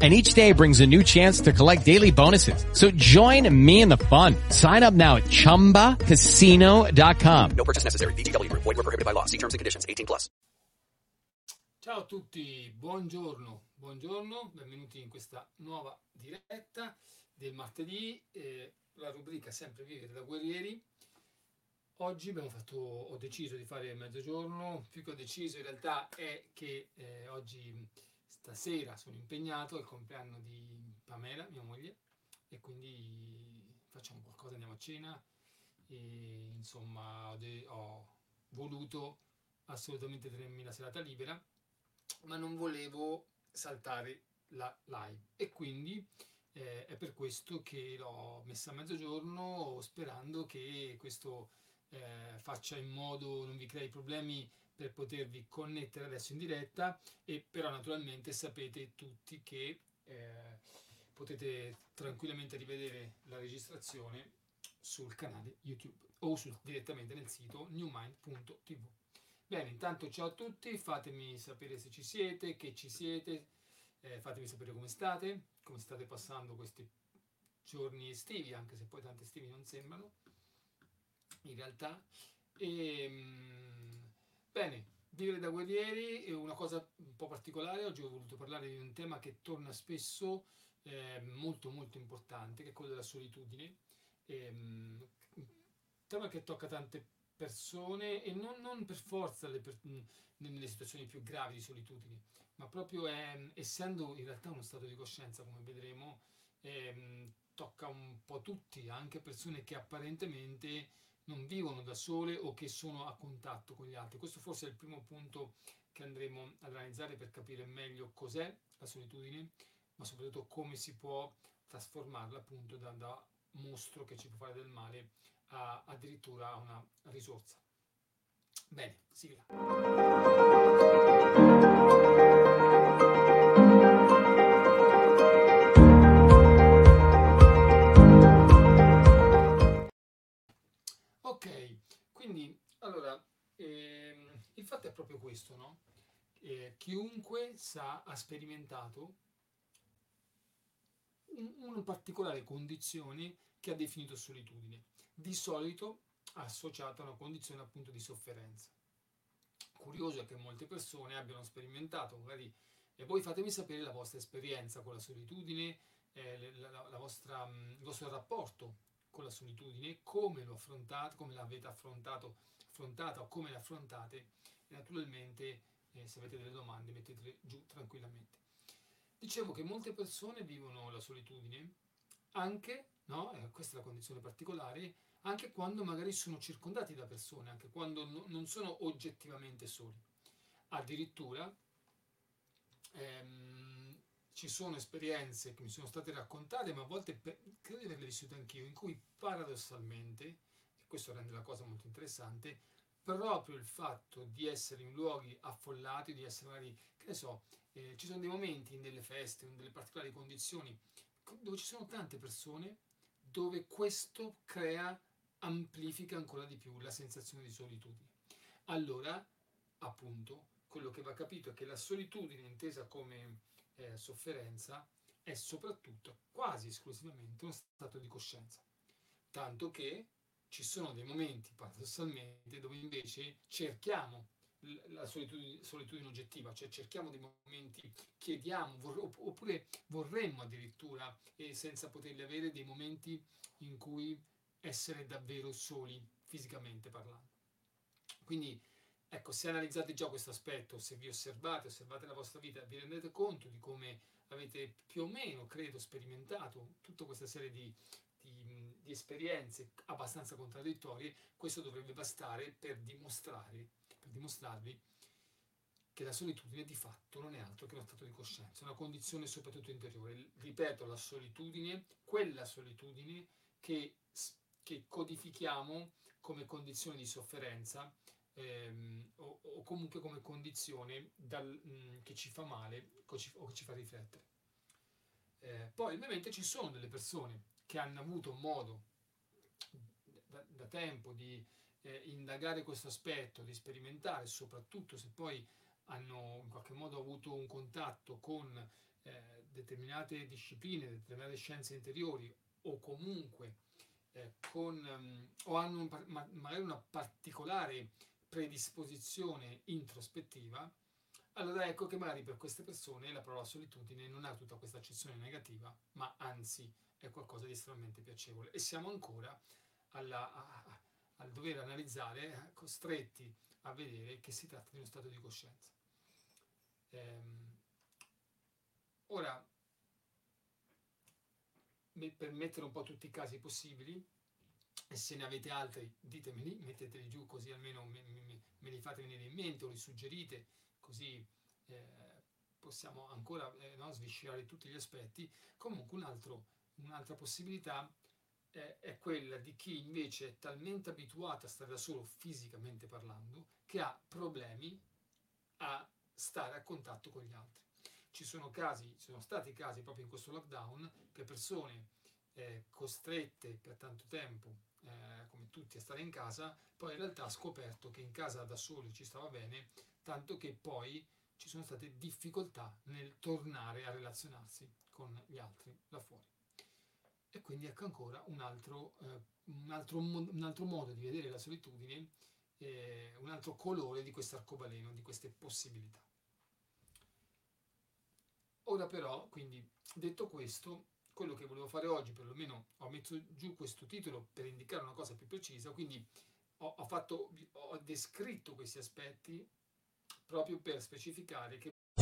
and each day brings a new chance to collect daily bonuses. So join me in the fun. Sign up now at ChumbaCasino.com. No purchase necessary. BGW. Void were prohibited by law. See terms and conditions. 18 plus. Ciao a tutti, buongiorno, buongiorno, benvenuti in questa nuova diretta del martedì, eh, la rubrica sempre vivere da guerrieri. Oggi abbiamo fatto, ho deciso di fare mezzogiorno, più che ho deciso in realtà è che eh, oggi stasera sono impegnato, il compleanno di Pamela, mia moglie, e quindi facciamo qualcosa, andiamo a cena. E insomma ho voluto assolutamente tenermi la serata libera, ma non volevo saltare la live. E quindi eh, è per questo che l'ho messa a mezzogiorno sperando che questo eh, faccia in modo non vi crei problemi per potervi connettere adesso in diretta e però naturalmente sapete tutti che eh, potete tranquillamente rivedere la registrazione sul canale YouTube o sul, direttamente nel sito newmind.tv. Bene, intanto ciao a tutti, fatemi sapere se ci siete, che ci siete, eh, fatemi sapere come state, come state passando questi giorni estivi, anche se poi tanti estivi non sembrano, in realtà. E, mh, bene, vivere da guerrieri è una cosa un po' particolare, oggi ho voluto parlare di un tema che torna spesso, eh, molto molto importante, che è quello della solitudine. E, mh, tema che tocca tante persone e non, non per forza le per, nelle situazioni più gravi di solitudine, ma proprio è, essendo in realtà uno stato di coscienza, come vedremo, eh, tocca un po' tutti, anche persone che apparentemente non vivono da sole o che sono a contatto con gli altri. Questo forse è il primo punto che andremo ad analizzare per capire meglio cos'è la solitudine, ma soprattutto come si può trasformarla appunto da, da mostro che ci può fare del male a addirittura una risorsa. Bene, sigla. È proprio questo, no? Eh, chiunque sa, ha sperimentato un, una particolare condizione che ha definito solitudine di solito associato a una condizione appunto di sofferenza. Curioso è che molte persone abbiano sperimentato, magari, e voi fatemi sapere la vostra esperienza con la solitudine, eh, la, la, la vostra, il vostro rapporto con la solitudine, come lo affrontate, come l'avete affrontato, affrontata o come la affrontate, e naturalmente eh, se avete delle domande mettetele giù tranquillamente. Dicevo che molte persone vivono la solitudine anche, no? eh, questa è la condizione particolare, anche quando magari sono circondati da persone, anche quando no, non sono oggettivamente soli. Addirittura ehm, ci sono esperienze che mi sono state raccontate, ma a volte per, credo di averle vissute anch'io, in cui paradossalmente, e questo rende la cosa molto interessante, proprio il fatto di essere in luoghi affollati, di essere magari, che ne so, eh, ci sono dei momenti in delle feste, in delle particolari condizioni, dove ci sono tante persone, dove questo crea amplifica ancora di più la sensazione di solitudine. Allora, appunto, quello che va capito è che la solitudine intesa come eh, sofferenza è soprattutto, quasi esclusivamente, uno stato di coscienza. Tanto che ci sono dei momenti, paradossalmente, dove invece cerchiamo la solitudine, solitudine, oggettiva, cioè cerchiamo dei momenti, chiediamo, vor, oppure vorremmo addirittura, e senza poterli avere, dei momenti in cui essere davvero soli, fisicamente parlando. Quindi ecco, se analizzate già questo aspetto, se vi osservate, osservate la vostra vita, vi rendete conto di come avete più o meno, credo, sperimentato tutta questa serie di, di, esperienze abbastanza contraddittorie, questo dovrebbe bastare per dimostrare, per dimostrarvi che la solitudine di fatto non è altro che uno stato di coscienza, una condizione soprattutto interiore. Ripeto, la solitudine, quella solitudine che, che codifichiamo come condizione di sofferenza ehm, o, o, comunque come condizione dal, mh, mm, che ci fa male o, ci, o che ci fa riflettere. Eh, poi ovviamente ci sono delle persone che hanno avuto modo da, da tempo di eh, indagare questo aspetto, di sperimentare, soprattutto se poi hanno in qualche modo avuto un contatto con eh, determinate discipline, determinate scienze interiori o comunque eh, con, um, o hanno un, ma, magari una particolare predisposizione introspettiva, allora ecco che magari per queste persone la parola solitudine non ha tutta questa accezione negativa, ma anzi è qualcosa di estremamente piacevole. E siamo ancora alla, a, al dover analizzare, costretti a vedere che si tratta di uno stato di coscienza. Ehm, ora, per mettere un po' tutti i casi possibili, e se ne avete altri ditemeli, metteteli giù così almeno me, me, me li fate venire in mente o li suggerite, così eh, possiamo ancora eh, no, sviscerare tutti gli aspetti. Comunque un altro, un'altra possibilità eh, è quella di chi invece è talmente abituato a stare da solo fisicamente parlando che ha problemi a stare a contatto con gli altri. Ci sono casi, ci sono stati casi proprio in questo lockdown che persone eh, costrette per tanto tempo, eh, come tutti, a stare in casa, poi in realtà ha scoperto che in casa da soli ci stava bene, tanto che poi ci sono state difficoltà nel tornare a relazionarsi con gli altri là fuori. E quindi ecco ancora un altro, eh, un altro, un altro modo di vedere la solitudine, eh, un altro colore di questo arcobaleno, di queste possibilità. Ora però, quindi detto questo, quello che volevo fare oggi, perlomeno ho messo giù questo titolo per indicare una cosa più precisa, quindi ho, ho, fatto, ho descritto questi aspetti proprio per specificare che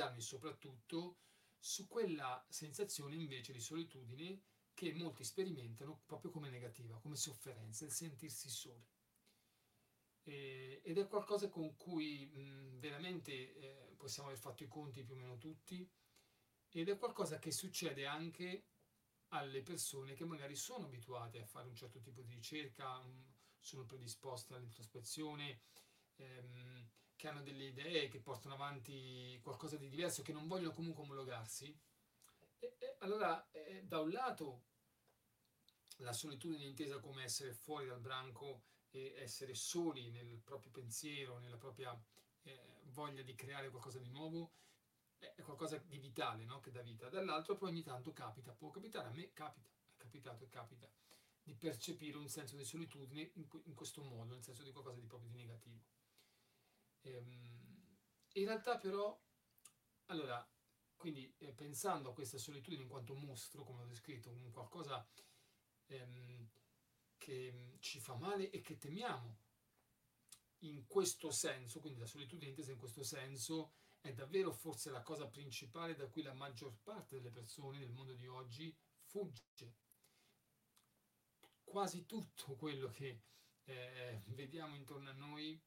Focalizzarmi soprattutto su quella sensazione invece di solitudine che molti sperimentano proprio come negativa, come sofferenza, il sentirsi soli. E, ed è qualcosa con cui mh, veramente eh, possiamo aver fatto i conti più o meno tutti ed è qualcosa che succede anche alle persone che magari sono abituate a fare un certo tipo di ricerca, mh, sono predisposte all'introspezione, ehm, che hanno delle idee, che portano avanti qualcosa di diverso, che non vogliono comunque omologarsi. E, e allora, eh, da un lato, la solitudine intesa come essere fuori dal branco e essere soli nel proprio pensiero, nella propria eh, voglia di creare qualcosa di nuovo, è qualcosa di vitale, no? che dà vita. Dall'altro poi ogni tanto capita, può capitare, a me capita, è capitato e capita, di percepire un senso di solitudine in, in questo modo, nel senso di qualcosa di proprio di negativo. Ehm, in realtà però, allora, quindi eh, pensando a questa solitudine in quanto mostro, come ho descritto, un qualcosa ehm, che ci fa male e che temiamo, in questo senso, quindi la solitudine intesa in questo senso, è davvero forse la cosa principale da cui la maggior parte delle persone nel mondo di oggi fugge. Quasi tutto quello che eh, vediamo intorno a noi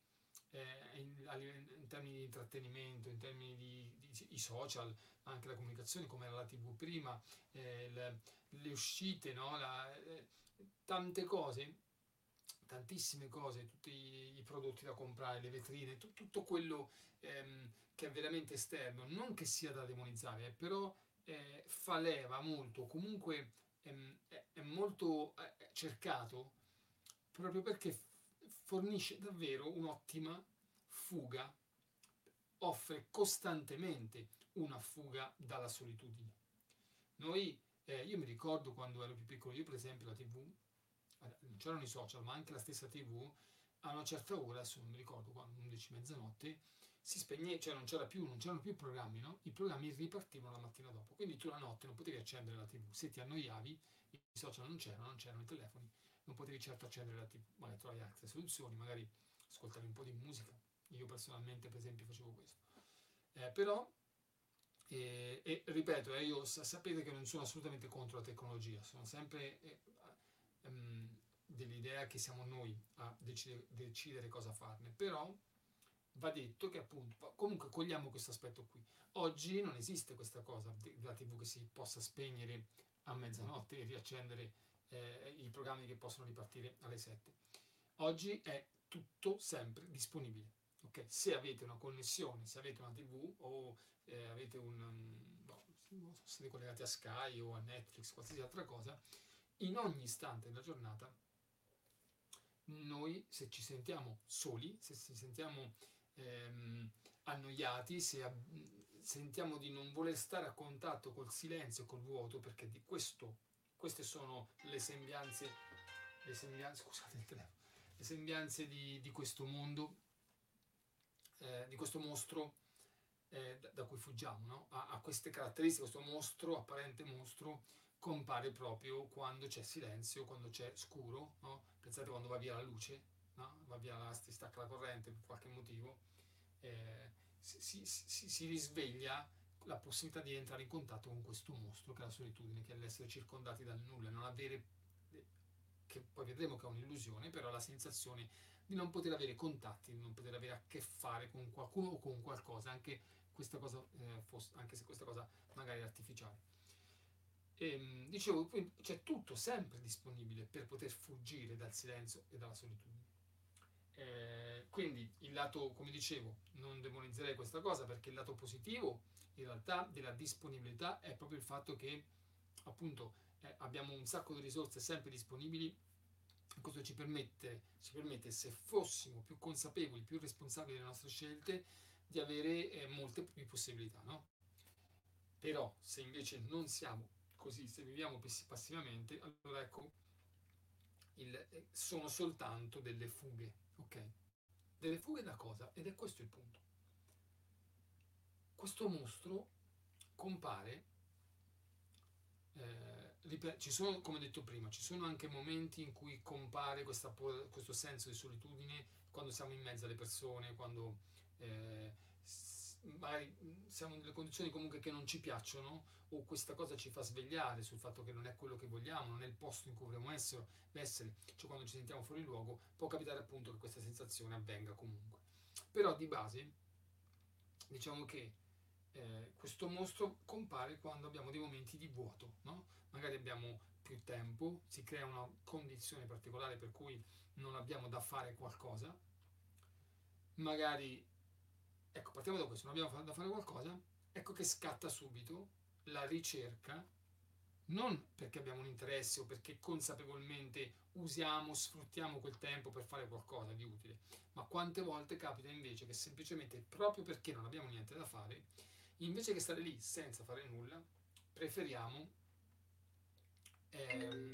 eh, in, in, termini di intrattenimento, in termini di, di, di social, anche la comunicazione come era la tv prima, eh, le, le, uscite, no? la, eh, tante cose, tantissime cose, tutti i, i, prodotti da comprare, le vetrine, tu, tutto quello ehm, che è veramente esterno, non che sia da demonizzare, eh, però eh, fa leva molto, comunque ehm, è, è, molto eh, cercato proprio perché fornisce davvero un'ottima fuga, offre costantemente una fuga dalla solitudine. Noi, eh, io mi ricordo quando ero più piccolo, io per esempio la tv, non c'erano i social, ma anche la stessa tv, a una certa ora, adesso non mi ricordo quando, 11 mezzanotte, si spegne, cioè non, c'era più, non c'erano più programmi, no? I programmi ripartivano la mattina dopo, quindi tu la notte non potevi accendere la tv, se ti annoiavi, i social non c'erano, non c'erano i telefoni, non potevi certo accendere la tv, magari trovavi altre soluzioni, magari ascoltavi un po' di musica, io personalmente per esempio facevo questo. Eh, però, eh, e ripeto, eh, io sapete che non sono assolutamente contro la tecnologia, sono sempre eh, ehm, dell'idea che siamo noi a decidere, decidere cosa farne, però va detto che appunto comunque cogliamo questo aspetto qui. Oggi non esiste questa cosa della TV che si possa spegnere a mezzanotte e riaccendere eh, i programmi che possono ripartire alle 7. Oggi è tutto sempre disponibile. Okay? Se avete una connessione, se avete una TV o eh, avete un, um, siete collegati a Sky o a Netflix, qualsiasi altra cosa, in ogni istante della giornata noi se ci sentiamo soli, se ci sentiamo ehm, annoiati, se ab- sentiamo di non voler stare a contatto col silenzio, col vuoto, perché di questo, queste sono le sembianze, le sembianze, scusate, le sembianze di, di questo mondo, eh, di questo mostro eh, da, da, cui fuggiamo, no? ha, ha queste caratteristiche, questo mostro, apparente mostro, compare proprio quando c'è silenzio, quando c'è scuro, no? pensate quando va via la luce, no? va via la, si stacca la corrente per qualche motivo, eh, si, si, si, risveglia la possibilità di entrare in contatto con questo mostro che è la solitudine, che è l'essere circondati dal nulla, non avere, che poi vedremo che è un'illusione, però la sensazione di non poter avere contatti, di non poter avere a che fare con qualcuno o con qualcosa, anche, cosa, eh, fosse, anche se questa cosa magari è artificiale. E, ehm, dicevo, c'è tutto sempre disponibile per poter fuggire dal silenzio e dalla solitudine. Eh, quindi il lato, come dicevo, non demonizzerei questa cosa perché il lato positivo in realtà della disponibilità è proprio il fatto che appunto eh, abbiamo un sacco di risorse sempre disponibili. Questo ci permette, ci permette, se fossimo più consapevoli, più responsabili delle nostre scelte, di avere eh, molte più possibilità. No? Però se invece non siamo così, se viviamo passivamente, allora ecco, il, eh, sono soltanto delle fughe, ok? Delle fughe da cosa? Ed è questo il punto. Questo mostro compare, eh, ci sono, come detto prima, ci sono anche momenti in cui compare questa, questo senso di solitudine quando siamo in mezzo alle persone, quando eh, magari siamo in delle condizioni comunque che non ci piacciono o questa cosa ci fa svegliare sul fatto che non è quello che vogliamo, non è il posto in cui dovremmo essere, essere, cioè quando ci sentiamo fuori luogo, può capitare appunto che questa sensazione avvenga comunque. Però di base diciamo che eh, questo mostro compare quando abbiamo dei momenti di vuoto, no? magari abbiamo più tempo, si crea una condizione particolare per cui non abbiamo da fare qualcosa, magari Ecco, partiamo da questo, non abbiamo da fare qualcosa, ecco che scatta subito la ricerca, non perché abbiamo un interesse o perché consapevolmente usiamo, sfruttiamo quel tempo per fare qualcosa di utile, ma quante volte capita invece che semplicemente proprio perché non abbiamo niente da fare, invece che stare lì senza fare nulla, preferiamo... Ehm,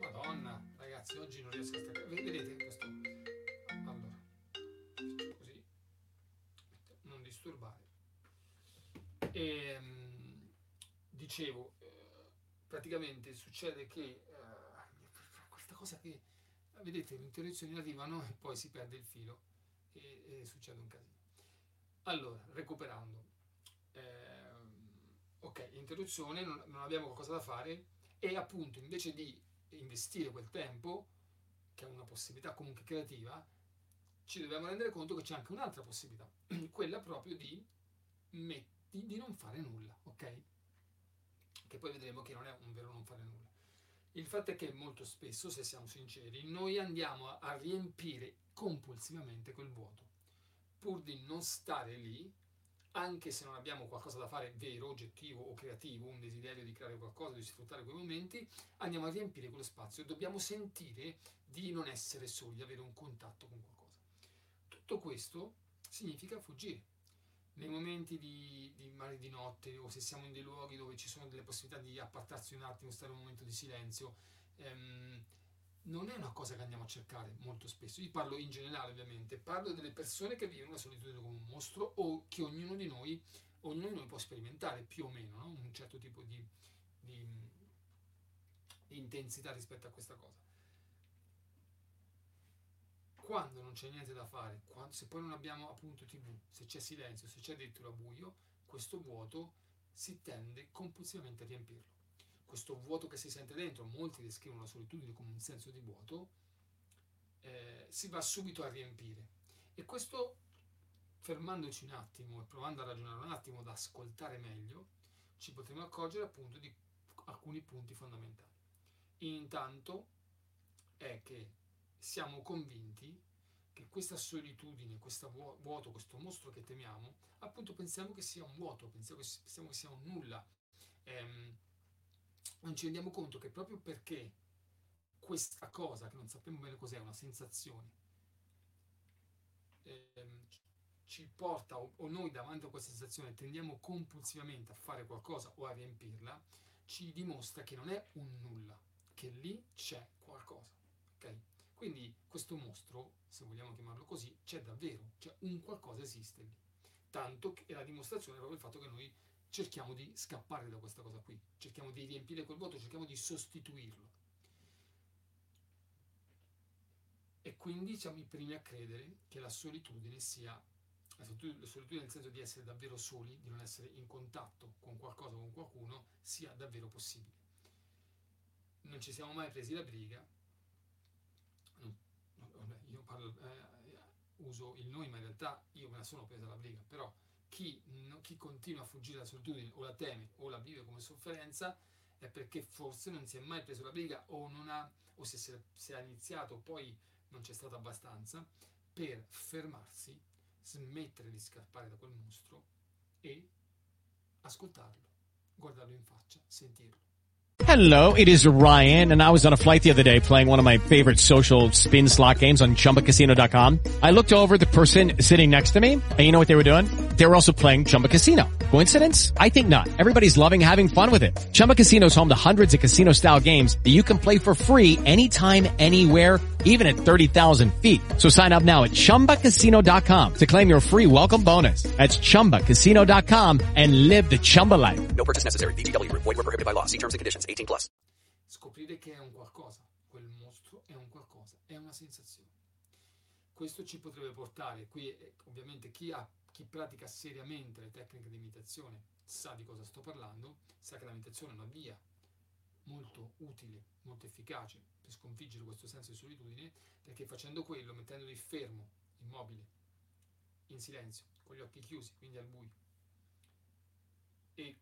Madonna, ragazzi, oggi non riesco a stare... Vedete questo? disturbare. E, ehm, dicevo, eh, praticamente succede che eh, questa cosa che, vedete, le interruzioni arrivano e poi si perde il filo e, e succede un casino. Allora, recuperando, eh, ok, interruzione, non, non abbiamo qualcosa da fare e appunto invece di investire quel tempo, che è una possibilità comunque creativa, ci dobbiamo rendere conto che c'è anche un'altra possibilità, quella proprio di, metti, di non fare nulla, ok? Che poi vedremo che non è un vero non fare nulla. Il fatto è che molto spesso, se siamo sinceri, noi andiamo a riempire compulsivamente quel vuoto, pur di non stare lì anche se non abbiamo qualcosa da fare vero, oggettivo o creativo, un desiderio di creare qualcosa, di sfruttare quei momenti, andiamo a riempire quello spazio dobbiamo sentire di non essere soli, di avere un contatto con qualcosa. Tutto questo significa fuggire. Nei momenti di, di mare di notte o se siamo in dei luoghi dove ci sono delle possibilità di appartarsi un attimo, stare un momento di silenzio, ehm, non è una cosa che andiamo a cercare molto spesso. Io parlo in generale, ovviamente, parlo delle persone che vivono la solitudine come un mostro o che ognuno di noi, ognuno di noi può sperimentare più o meno no? un certo tipo di, di, di intensità rispetto a questa cosa. Quando non c'è niente da fare, quando, se poi non abbiamo appunto tv, se c'è silenzio, se c'è addirittura buio, questo vuoto si tende compulsivamente a riempirlo questo vuoto che si sente dentro, molti descrivono la solitudine come un senso di vuoto, eh, si va subito a riempire. E questo, fermandoci un attimo e provando a ragionare un attimo, ad ascoltare meglio, ci potremo accorgere appunto di alcuni punti fondamentali. Intanto è che siamo convinti che questa solitudine, questo vuoto, questo mostro che temiamo, appunto pensiamo che sia un vuoto, pensiamo che, sia un nulla. Ehm, non ci rendiamo conto che proprio perché questa cosa, che non sappiamo bene cos'è, una sensazione, ehm, ci porta o, o noi davanti a questa sensazione tendiamo compulsivamente a fare qualcosa o a riempirla, ci dimostra che non è un nulla, che lì c'è qualcosa. Okay? Quindi questo mostro, se vogliamo chiamarlo così, c'è davvero, cioè un qualcosa esiste lì. Tanto che è la dimostrazione proprio del fatto che noi cerchiamo di scappare da questa cosa qui, cerchiamo di riempire quel vuoto, cerchiamo di sostituirlo. E quindi siamo i primi a credere che la solitudine sia, la solitudine, nel senso di essere davvero soli, di non essere in contatto con qualcosa con qualcuno, sia davvero possibile. Non ci siamo mai presi la briga, io parlo, eh, uso il noi, ma in realtà io me la sono presa la briga, però chi, no, chi continua a fuggire dalla solitudine o la teme o la vive come sofferenza è perché forse non si è mai preso la briga o, non ha, o se, si è iniziato poi non c'è stato abbastanza per fermarsi, smettere di scappare da quel mostro e ascoltarlo, guardarlo in faccia, sentirlo. Hello, it is Ryan, and I was on a flight the other day playing one of my favorite social spin slot games on ChumbaCasino.com. I looked over the person sitting next to me, and you know what they were doing? They were also playing Chumba Casino. Coincidence? I think not. Everybody's loving having fun with it. Chumba Casino is home to hundreds of casino-style games that you can play for free anytime, anywhere, even at 30,000 feet. So sign up now at ChumbaCasino.com to claim your free welcome bonus. That's ChumbaCasino.com and live the Chumba life. No purchase necessary. BGW. Void were prohibited by law. See terms and conditions. 18 plus. Scoprire che è un qualcosa. Quel mostro è un qualcosa. È una sensazione. Questo ci potrebbe portare, qui eh, ovviamente chi, ha, chi pratica seriamente le tecniche di meditazione sa di cosa sto parlando, sa che la meditazione è una via molto utile, molto efficace per sconfiggere questo senso di solitudine, perché facendo quello, mettendoti fermo, immobile, in silenzio, con gli occhi chiusi, quindi al buio, e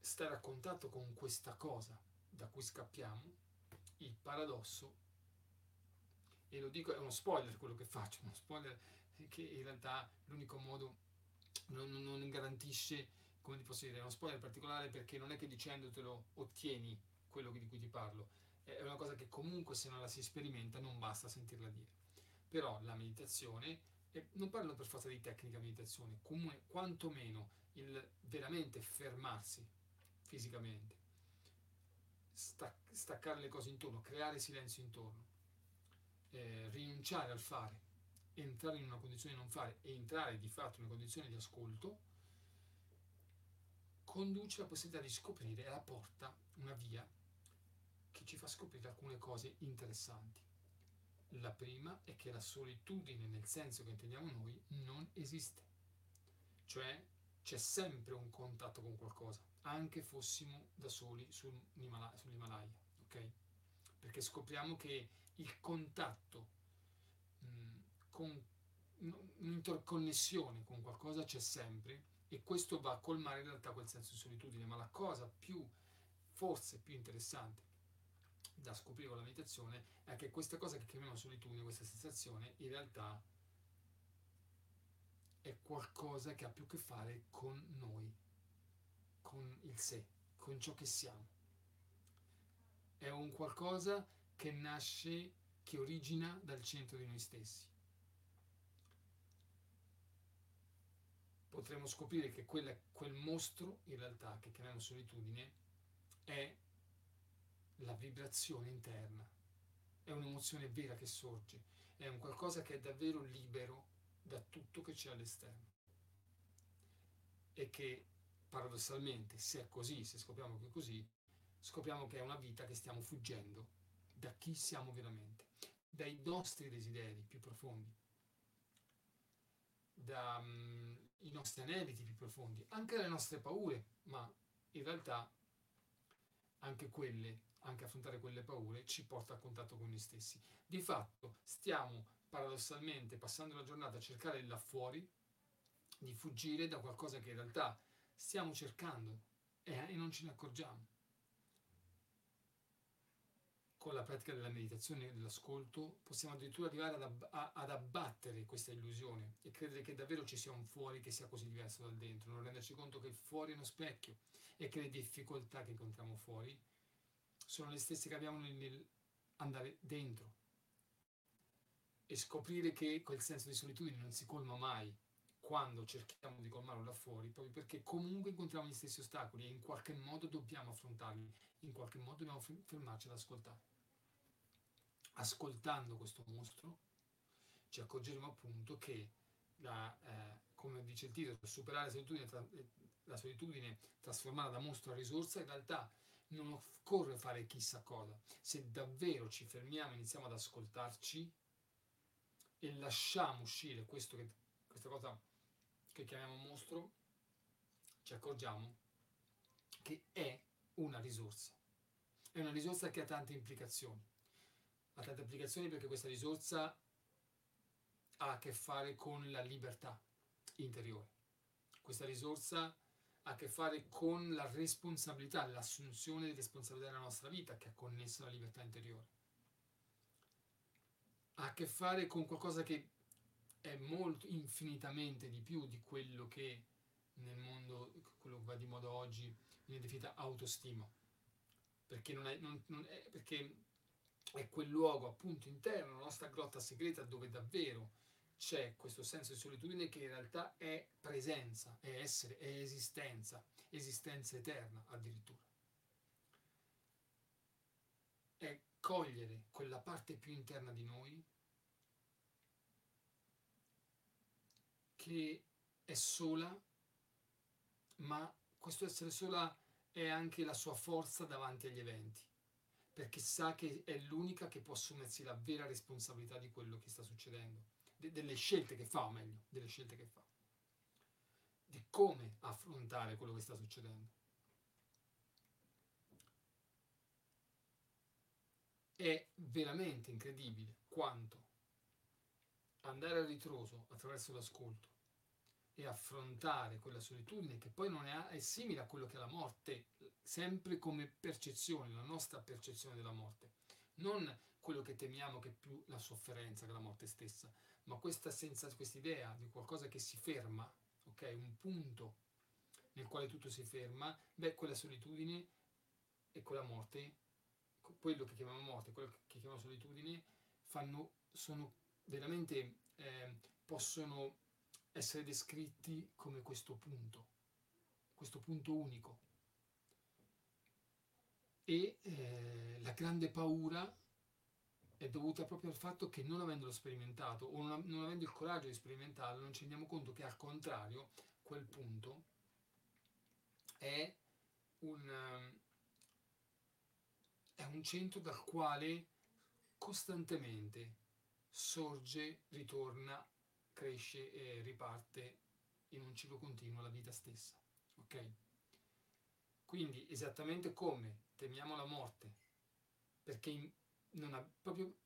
stare a contatto con questa cosa da cui scappiamo, il paradosso, e lo dico, è uno spoiler quello che faccio, uno spoiler che in realtà l'unico modo non, non garantisce, come ti posso dire, uno spoiler particolare perché non è che dicendotelo ottieni quello di cui ti parlo, è una cosa che comunque se non la si sperimenta non basta sentirla dire. Però la meditazione, e non parlo per forza di tecnica meditazione, comunque quantomeno il veramente fermarsi fisicamente, stac- staccare le cose intorno, creare silenzio intorno, eh, rinunciare al fare, entrare in una condizione di non fare e entrare di fatto in una condizione di ascolto, conduce alla possibilità di scoprire, la porta, una via che ci fa scoprire alcune cose interessanti. La prima è che la solitudine, nel senso che intendiamo noi, non esiste. Cioè c'è sempre un contatto con qualcosa, anche fossimo da soli sull'Himalaya, ok? Perché scopriamo che il contatto mh, con un'interconnessione con qualcosa c'è sempre e questo va a colmare in realtà quel senso di solitudine, ma la cosa più, forse più interessante da scoprire con la meditazione è che questa cosa che chiamiamo solitudine, questa sensazione, in realtà è qualcosa che ha più a che fare con noi, con il sé, con ciò che siamo. È un qualcosa che nasce, che origina dal centro di noi stessi. Potremmo scoprire che quella, quel mostro, in realtà, che chiamiamo solitudine, è la vibrazione interna, è un'emozione vera che sorge, è un qualcosa che è davvero libero da tutto che c'è all'esterno. E che paradossalmente, se è così, se scopriamo che è così, scopriamo che è una vita che stiamo fuggendo da chi siamo veramente, dai nostri desideri più profondi, dai mm, nostri aneliti più profondi, anche dalle nostre paure, ma in realtà anche quelle, anche affrontare quelle paure ci porta a contatto con noi stessi. Di fatto stiamo paradossalmente passando la giornata a cercare là fuori di fuggire da qualcosa che in realtà stiamo cercando e non ce ne accorgiamo. Con la pratica della meditazione e dell'ascolto possiamo addirittura arrivare ad, ab- ad abbattere questa illusione e credere che davvero ci sia un fuori che sia così diverso dal dentro, non renderci conto che il fuori è uno specchio e che le difficoltà che incontriamo fuori sono le stesse che abbiamo nel andare dentro e scoprire che quel senso di solitudine non si colma mai quando cerchiamo di colmarlo là fuori, proprio perché comunque incontriamo gli stessi ostacoli e in qualche modo dobbiamo affrontarli, in qualche modo dobbiamo fermarci ad ascoltare. Ascoltando questo mostro ci accorgeremo appunto che, la, eh, come dice il titolo, superare la solitudine, tra, la solitudine trasformata da mostro a risorsa, in realtà non occorre fare chissà cosa. Se davvero ci fermiamo iniziamo ad ascoltarci e lasciamo uscire che, questa cosa che chiamiamo mostro, ci accorgiamo che è una risorsa. È una risorsa che ha tante implicazioni. Ha tante implicazioni perché questa risorsa ha a che fare con la libertà interiore. Questa risorsa ha a che fare con la responsabilità, l'assunzione di responsabilità della nostra vita che è connessa alla libertà interiore. Ha a che fare con qualcosa che è molto infinitamente di più di quello che nel mondo, quello che va di moda oggi, viene definita autostima. Perché, non è, non, non è, perché è quel luogo appunto interno, la nostra grotta segreta dove davvero c'è questo senso di solitudine che in realtà è presenza, è essere, è esistenza, esistenza eterna addirittura. È cogliere quella parte più interna di noi che è sola, ma questo essere sola è anche la sua forza davanti agli eventi, perché sa che è l'unica che può assumersi la vera responsabilità di quello che sta succedendo de- delle scelte che fa, o meglio, delle scelte che fa, di come affrontare quello che sta succedendo. È veramente incredibile quanto andare a ritroso attraverso l'ascolto e affrontare quella solitudine che poi non è, è, simile a quello che è la morte, sempre come percezione, la nostra percezione della morte, non quello che temiamo che è più la sofferenza che la morte stessa, ma questa senza idea di qualcosa che si ferma, ok, un punto nel quale tutto si ferma, beh, quella solitudine e quella morte, quello che chiamiamo morte, quello che chiamiamo solitudine, fanno, sono veramente, eh, possono essere descritti come questo punto, questo punto unico. E eh, la grande paura è dovuta proprio al fatto che non avendolo sperimentato o non, non avendo il coraggio di sperimentarlo non ci rendiamo conto che al contrario quel punto è un, è un centro dal quale costantemente sorge, ritorna, cresce e riparte in un ciclo continuo la vita stessa. Ok? Quindi esattamente come temiamo la morte, perché non ha proprio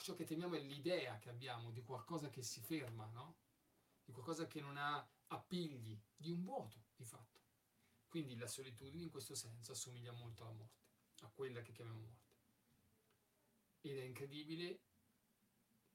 ciò che temiamo è l'idea che abbiamo di qualcosa che si ferma, no? Di qualcosa che non ha appigli, di un vuoto di fatto. Quindi la solitudine in questo senso assomiglia molto alla morte, a quella che chiamiamo morte. Ed è incredibile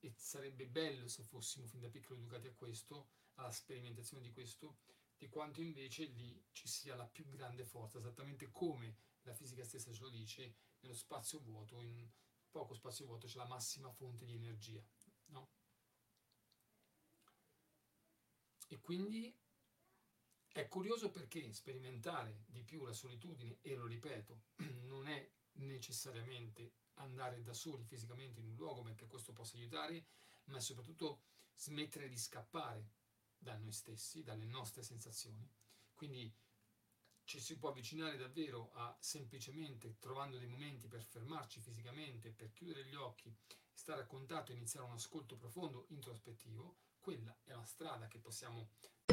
e sarebbe bello se fossimo fin da piccoli educati a questo, alla sperimentazione di questo, di quanto invece lì ci sia la più grande forza, esattamente come la fisica stessa ce lo dice, nello spazio vuoto, in poco spazio vuoto c'è la massima fonte di energia. No? E quindi è curioso perché sperimentare di più la solitudine, e lo ripeto, non è necessariamente andare da soli fisicamente in un luogo, perché questo possa aiutare, ma soprattutto smettere di scappare da noi stessi, dalle nostre sensazioni. Quindi ci si può avvicinare davvero a semplicemente trovando dei momenti per fermarci fisicamente, per chiudere gli occhi, stare a contatto e iniziare un ascolto profondo, introspettivo. Quella è la strada che possiamo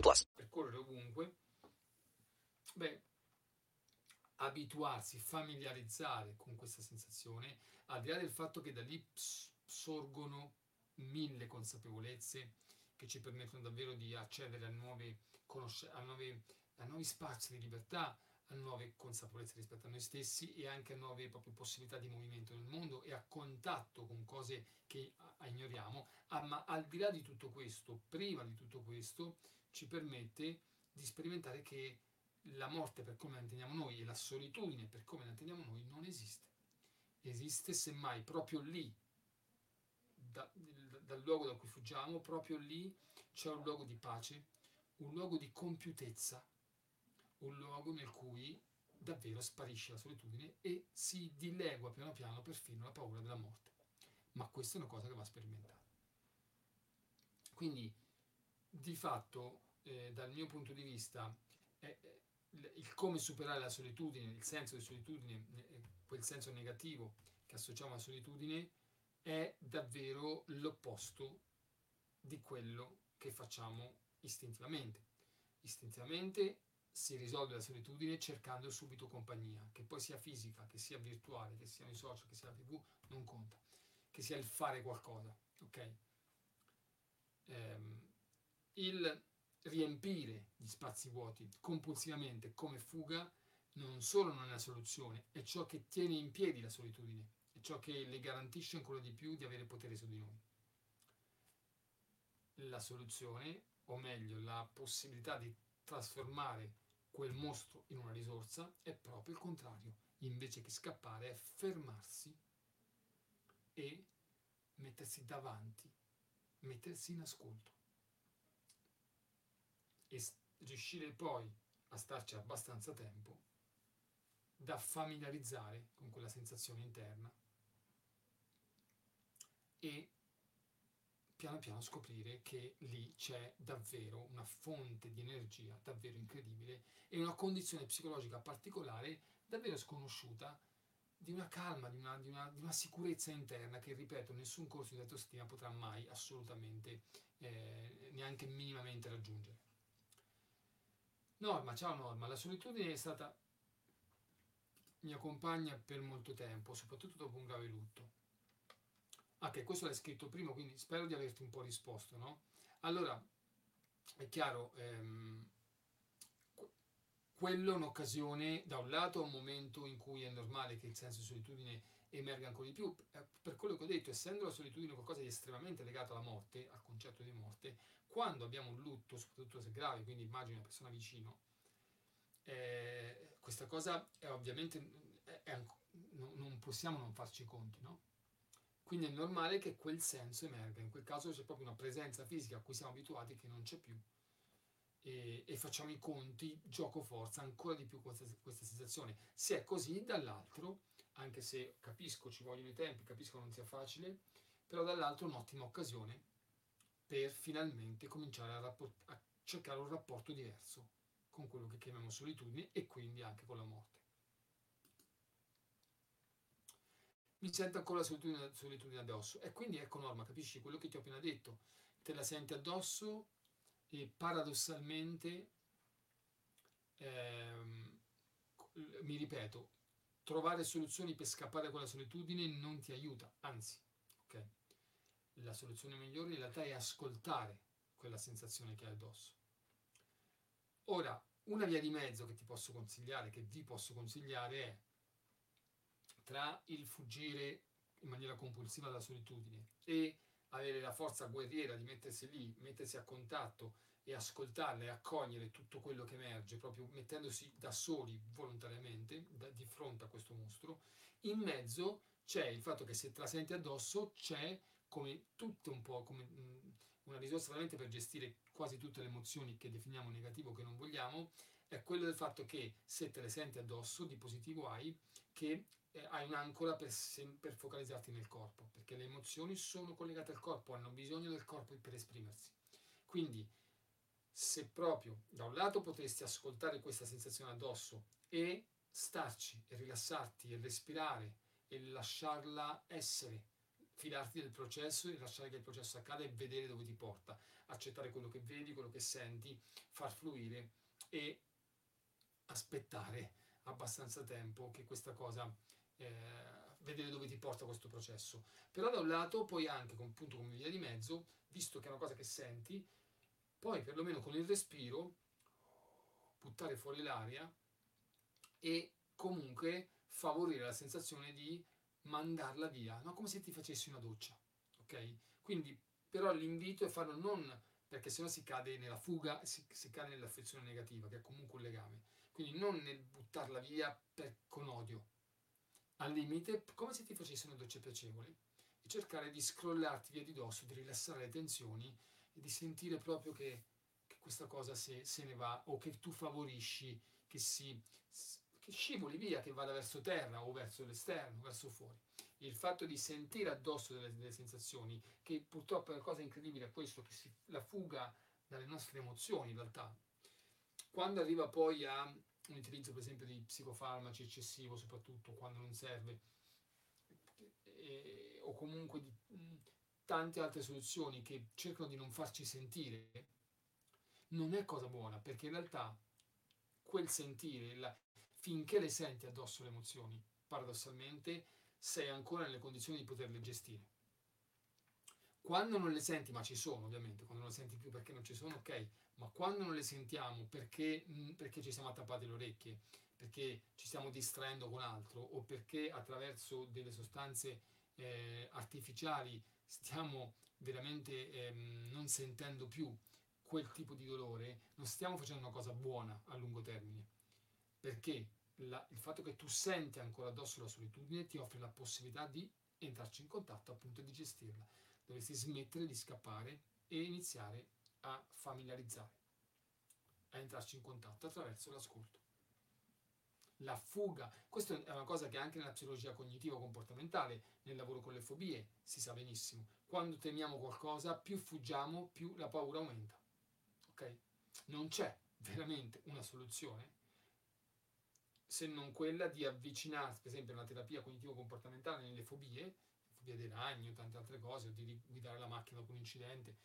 plus. percorrere ovunque, beh, abituarsi, familiarizzare con questa sensazione, al di là del fatto che da lì sorgono mille consapevolezze che ci permettono davvero di accedere a, nuove conosce- a, nuove, a nuovi spazi di libertà, a nuove consapevolezze rispetto a noi stessi e anche a nuove proprio possibilità di movimento nel mondo e a contatto con cose che ignoriamo, Ah, ma al di là di tutto questo, prima di tutto questo, ci permette di sperimentare che la morte per come la intendiamo noi e la solitudine per come la intendiamo noi non esiste. Esiste semmai proprio lì, da- dal- luogo da cui fuggiamo, proprio lì c'è un luogo di pace, un luogo di compiutezza, un luogo nel cui davvero sparisce la solitudine e si dilegua piano piano perfino la paura della morte. Ma questa è una cosa che va sperimentata. Quindi, di fatto, eh, dal mio punto di vista, eh, eh, il- come superare la solitudine, il senso di solitudine, eh, quel senso negativo che associamo alla solitudine, è davvero l'opposto di quello che facciamo istintivamente. Istintivamente si risolve la solitudine cercando subito compagnia, che poi sia fisica, che sia virtuale, che siano i social, che sia la tv, non conta, che sia il fare qualcosa, ok? Ehm, il riempire gli spazi vuoti compulsivamente come fuga non solo non è la soluzione, è ciò che tiene in piedi la solitudine, è ciò che le garantisce ancora di più di avere potere su di noi. La soluzione, o meglio, la possibilità di trasformare quel mostro in una risorsa è proprio il contrario. Invece che scappare è fermarsi e mettersi davanti, mettersi in ascolto e riuscire poi a starci abbastanza tempo da familiarizzare con quella sensazione interna e piano piano scoprire che lì c'è davvero una fonte di energia davvero incredibile e una condizione psicologica particolare davvero sconosciuta di una calma, di una, di una- di una sicurezza interna che, ripeto, nessun corso di autostima potrà mai assolutamente, eh, neanche minimamente raggiungere. Norma, ciao Norma, la solitudine è stata mia compagna per molto tempo, soprattutto dopo un grave lutto. Ah, questo l'hai scritto prima, quindi spero di averti un po' risposto, no? Allora, è chiaro, ehm, que- quello è un'occasione, da un lato, un momento in cui è normale che il senso di solitudine emerga ancora di più, eh, per quello che ho detto, essendo la solitudine qualcosa di estremamente legato alla morte, al concetto di morte, quando abbiamo un lutto, soprattutto se grave, quindi immagini una persona vicino, eh, questa cosa è ovviamente, è- è non possiamo non farci i conti, no? Quindi è normale che quel senso emerga, in quel caso c'è proprio una presenza fisica a cui siamo abituati che non c'è più e, e facciamo i conti, gioco forza ancora di più questa, questa sensazione. Se è così, dall'altro, anche se capisco ci vogliono i tempi, capisco non sia facile, però dall'altro è un'ottima occasione per finalmente cominciare a, rapport- a cercare un rapporto diverso con quello che chiamiamo solitudine e quindi anche con la morte. mi sento ancora la solitudine, solitudine addosso. E quindi ecco Norma, capisci quello che ti ho appena detto? Te la senti addosso e paradossalmente, ehm, mi ripeto, trovare soluzioni per scappare da quella solitudine non ti aiuta, anzi, ok? La soluzione migliore in realtà è ascoltare quella sensazione che hai addosso. Ora, una via di mezzo che ti posso consigliare, che vi posso consigliare è tra il fuggire in maniera compulsiva dalla solitudine e avere la forza guerriera di mettersi lì, mettersi a contatto e ascoltarla e accogliere tutto quello che emerge, proprio mettendosi da soli volontariamente da, di fronte a questo mostro, in mezzo c'è il fatto che se te la senti addosso c'è come tutto un po' come mh, una risorsa veramente per gestire quasi tutte le emozioni che definiamo negativo che non vogliamo, è quello del fatto che se te le senti addosso, di positivo hai, che eh, hai un'ancora per, per focalizzarti nel corpo, perché le emozioni sono collegate al corpo, hanno bisogno del corpo per esprimersi. Quindi, se proprio da un lato potresti ascoltare questa sensazione addosso e starci e rilassarti e respirare e lasciarla essere, fidarti del processo e lasciare che il processo accada e vedere dove ti porta, accettare quello che vedi, quello che senti, far fluire e aspettare abbastanza tempo che questa cosa eh, vedere dove ti porta questo processo. Però da un lato poi anche con, appunto, come via di mezzo, visto che è una cosa che senti, poi perlomeno con il respiro buttare fuori l'aria e comunque favorire la sensazione di mandarla via, no? come se ti facessi una doccia, ok? Quindi però l'invito è farlo non perché sennò si cade nella fuga, si, si cade nell'affezione negativa, che è comunque un legame. Quindi non nel buttarla via per, con odio, al limite come se ti facessi una doccia piacevole e cercare di scrollarti via di dosso, di rilassare le tensioni e di sentire proprio che, che questa cosa se, se, ne va o che tu favorisci che, si, che scivoli via, che vada verso terra o verso l'esterno, verso fuori. Il fatto di sentire addosso delle, delle sensazioni, che purtroppo è una cosa incredibile, è questo, che si, la fuga dalle nostre emozioni in realtà. Quando arriva poi a un utilizzo per esempio di psicofarmaci eccessivo, soprattutto quando non serve, e, o comunque di mh, tante altre soluzioni che cercano di non farci sentire, non è cosa buona, perché in realtà quel sentire, la, finché le senti addosso le emozioni, paradossalmente sei ancora nelle condizioni di poterle gestire. Quando non le senti, ma ci sono ovviamente, quando non le senti più perché non ci sono, ok, ma quando non le sentiamo perché, mm, perché ci siamo attappati le orecchie, perché ci stiamo distraendo con altro o perché attraverso delle sostanze eh, artificiali stiamo veramente ehm, non sentendo più quel tipo di dolore, non stiamo facendo una cosa buona a lungo termine. Perché la, il fatto che tu senti ancora addosso la solitudine ti offre la possibilità di entrarci in contatto appunto e di gestirla. Dovresti smettere di scappare e iniziare a familiarizzare, a entrarci in contatto attraverso l'ascolto. La fuga, questa è una cosa che anche nella psicologia cognitivo-comportamentale, nel lavoro con le fobie, si sa benissimo. Quando temiamo qualcosa, più fuggiamo, più la paura aumenta. Ok? Non c'è veramente una soluzione se non quella di avvicinarsi, per esempio, nella terapia cognitivo-comportamentale, nelle fobie, fobia dei ragni o tante altre cose, o di guidare la macchina dopo un incidente,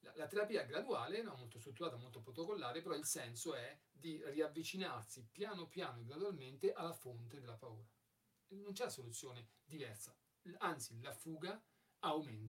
la, la terapia graduale, no? molto strutturata, molto protocollare, però il senso è di riavvicinarsi piano piano e gradualmente alla fonte della paura. Non c'è soluzione diversa, anzi la fuga aumenta.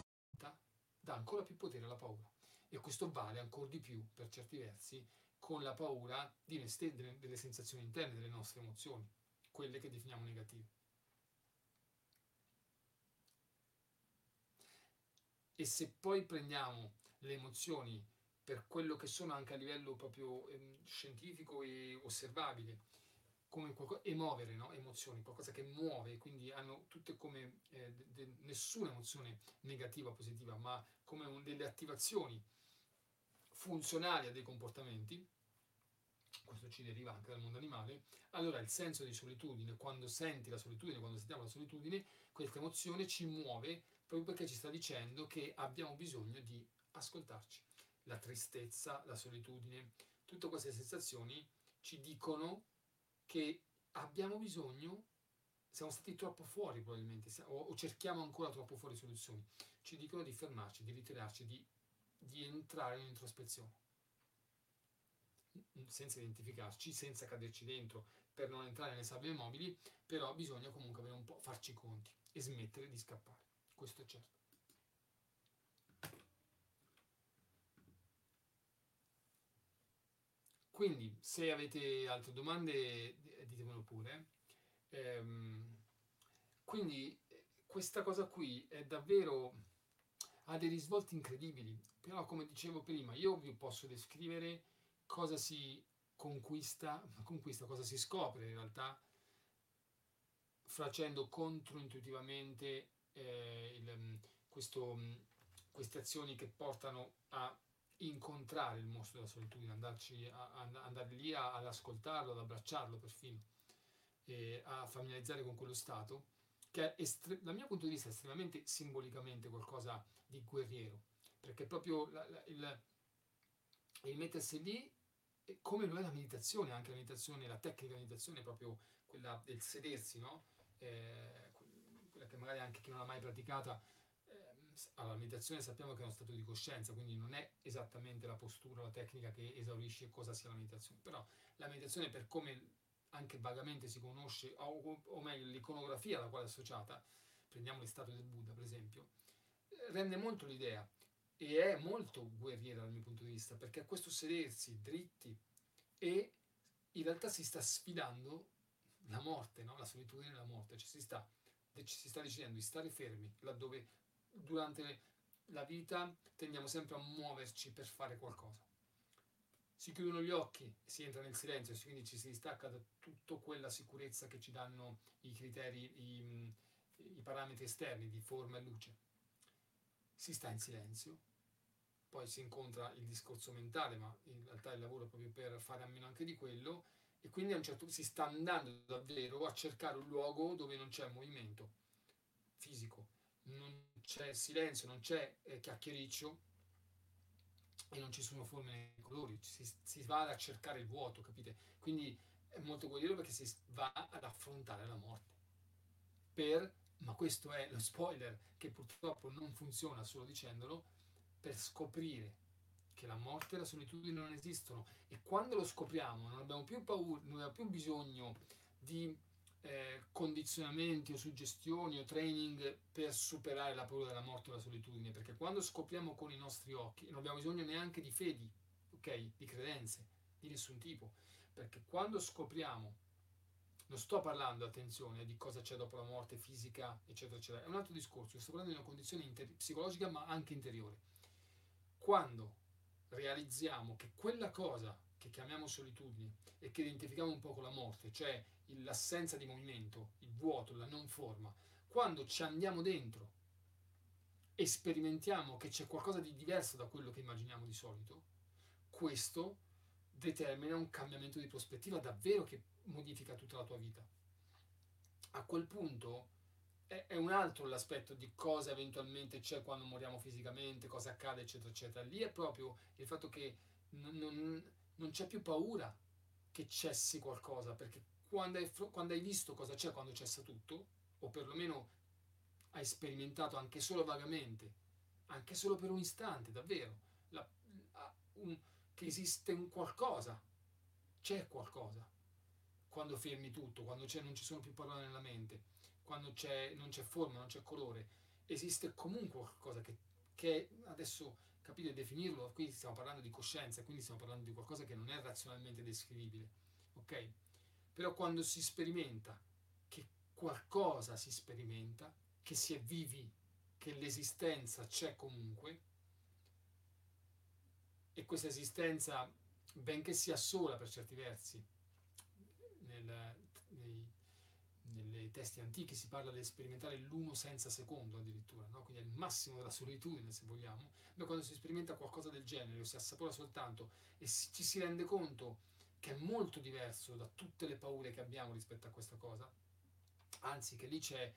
Questo vale ancora di più, per certi versi, con la paura di delle, delle sensazioni interne, delle nostre emozioni, quelle che definiamo negative. E se poi prendiamo le emozioni per quello che sono anche a livello proprio eh, scientifico e osservabile, come qualcosa, emovere no? emozioni, qualcosa che muove, quindi hanno tutte come eh, de, de, nessuna emozione negativa o positiva, ma come un, delle attivazioni funzionali a dei comportamenti, questo ci deriva anche dal mondo animale, allora il senso di solitudine, quando senti la solitudine, quando sentiamo la solitudine, questa emozione ci muove proprio perché ci sta dicendo che abbiamo bisogno di ascoltarci. La tristezza, la solitudine, tutte queste sensazioni ci dicono che abbiamo bisogno, siamo stati troppo fuori probabilmente, o, cerchiamo ancora troppo fuori soluzioni, ci dicono di fermarci, di ritirarci, di, di entrare in introspezione senza identificarci, senza caderci dentro per non entrare nelle sabbie mobili, però bisogna comunque avere un po' farci i conti e smettere di scappare. Questo è certo. Quindi, se avete altre domande, ditemelo pure. Ehm, quindi, questa cosa qui è davvero ha dei risvolti incredibili. Però, come dicevo prima, io vi posso descrivere cosa si conquista, conquista cosa si scopre in realtà facendo controintuitivamente eh, il, questo, queste azioni che portano a incontrare il mostro della solitudine, andarci a, a, andare lì a, ad ascoltarlo, ad abbracciarlo perfino, e a familiarizzare con quello stato, che è estre- dal mio punto di vista estremamente simbolicamente qualcosa di guerriero, perché proprio la, la, il, il mettersi lì, come lo è la meditazione, anche la meditazione, la tecnica di meditazione proprio quella del sedersi, no? Eh, quella che magari anche chi non l'ha mai praticata allora, la meditazione sappiamo che è uno stato di coscienza, quindi non è esattamente la postura, la tecnica che esaurisce cosa sia la meditazione, però la meditazione per come anche vagamente si conosce, o, o meglio l'iconografia alla quale è associata, prendiamo statue del Buddha per esempio, rende molto l'idea e è molto guerriera dal mio punto di vista, perché a questo sedersi dritti e in realtà si sta sfidando la morte, no? la solitudine e la morte, cioè si sta, si sta decidendo di stare fermi laddove durante la vita tendiamo sempre a muoverci per fare qualcosa. Si chiudono gli occhi, si entra nel silenzio, quindi ci si distacca da tutta quella sicurezza che ci danno i criteri, i, i parametri esterni di forma e luce. Si sta in silenzio, poi si incontra il discorso mentale, ma in realtà il lavoro è proprio per fare a meno anche di quello, e quindi a un certo punto si sta andando davvero a cercare un luogo dove non c'è movimento fisico non c'è silenzio, non c'è eh, chiacchiericcio e non ci sono forme nei colori, si, si, va a cercare il vuoto, capite? Quindi è molto guerriero perché si va ad affrontare la morte. Per, ma questo è lo spoiler che purtroppo non funziona solo dicendolo, per scoprire che la morte e la solitudine non esistono e quando lo scopriamo non abbiamo più paura, non abbiamo più bisogno di eh, condizionamenti o suggestioni o training per superare la paura della morte o la solitudine, perché quando scopriamo con i nostri occhi non abbiamo bisogno neanche di fedi, ok? Di credenze, di nessun tipo, perché quando scopriamo, non sto parlando, attenzione, di cosa c'è dopo la morte fisica, eccetera, eccetera, è un altro discorso, sto parlando di una condizione inter- psicologica ma anche interiore. Quando realizziamo che quella cosa che chiamiamo solitudine e che identifichiamo un po' con la morte, cioè l'assenza di movimento, il vuoto, la non forma, quando ci andiamo dentro e sperimentiamo che c'è qualcosa di diverso da quello che immaginiamo di solito, questo determina un cambiamento di prospettiva davvero che modifica tutta la tua vita. A quel punto è, un altro l'aspetto di cosa eventualmente c'è quando moriamo fisicamente, cosa accade, eccetera, eccetera. Lì è proprio il fatto che non, non, non c'è più paura che cessi qualcosa, perché quando hai, quando hai visto cosa c'è quando cessa tutto, o perlomeno hai sperimentato anche solo vagamente, anche solo per un istante, davvero, la, un, che esiste un qualcosa, c'è qualcosa. Quando fermi tutto, quando non ci sono più parole nella mente, quando c'è, non c'è forma, non c'è colore, esiste comunque qualcosa che, che adesso capire definirlo, qui stiamo parlando di coscienza, quindi stiamo parlando di qualcosa che non è razionalmente descrivibile, ok? Però quando si sperimenta che qualcosa si sperimenta, che si è vivi, che l'esistenza c'è comunque, e questa esistenza, benché sia sola per certi versi, nel, nei testi antichi si parla di sperimentare l'uno senza secondo addirittura, no? quindi è il massimo della solitudine se vogliamo, ma quando si sperimenta qualcosa del genere si assapora soltanto e ci si rende conto che è molto diverso da tutte le paure che abbiamo rispetto a questa cosa, anzi che lì c'è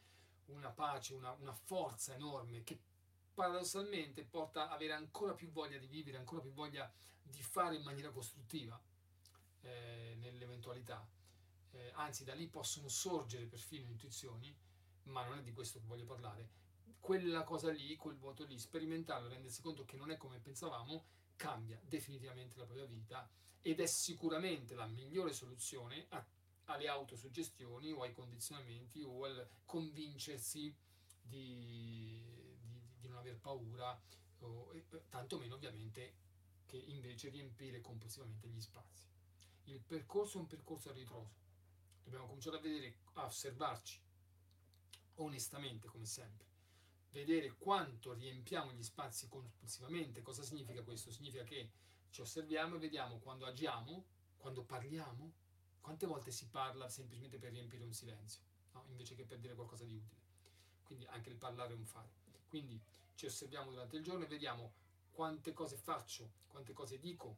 una pace, una, una forza enorme che paradossalmente porta ad avere ancora più voglia di vivere, ancora più voglia di fare in maniera costruttiva eh, nell'eventualità. Eh, anzi, da lì possono sorgere perfino intuizioni, ma non è di questo che voglio parlare. Quella cosa lì, quel vuoto lì, sperimentarlo, rendersi conto che non è come pensavamo, cambia definitivamente la propria vita ed è sicuramente la migliore soluzione a, alle autosuggestioni o ai condizionamenti o al convincersi di, di, di non aver paura, o, e, tantomeno ovviamente che invece riempire complessivamente gli spazi. Il percorso è un percorso a ritroso, dobbiamo cominciare a vedere, a osservarci onestamente come sempre, vedere quanto riempiamo gli spazi compulsivamente. Cosa significa questo? Significa che ci osserviamo e vediamo quando agiamo, quando parliamo, quante volte si parla semplicemente per riempire un silenzio, no? invece che per dire qualcosa di utile. Quindi anche il parlare è un fare. Quindi ci osserviamo durante il giorno e vediamo quante cose faccio, quante cose dico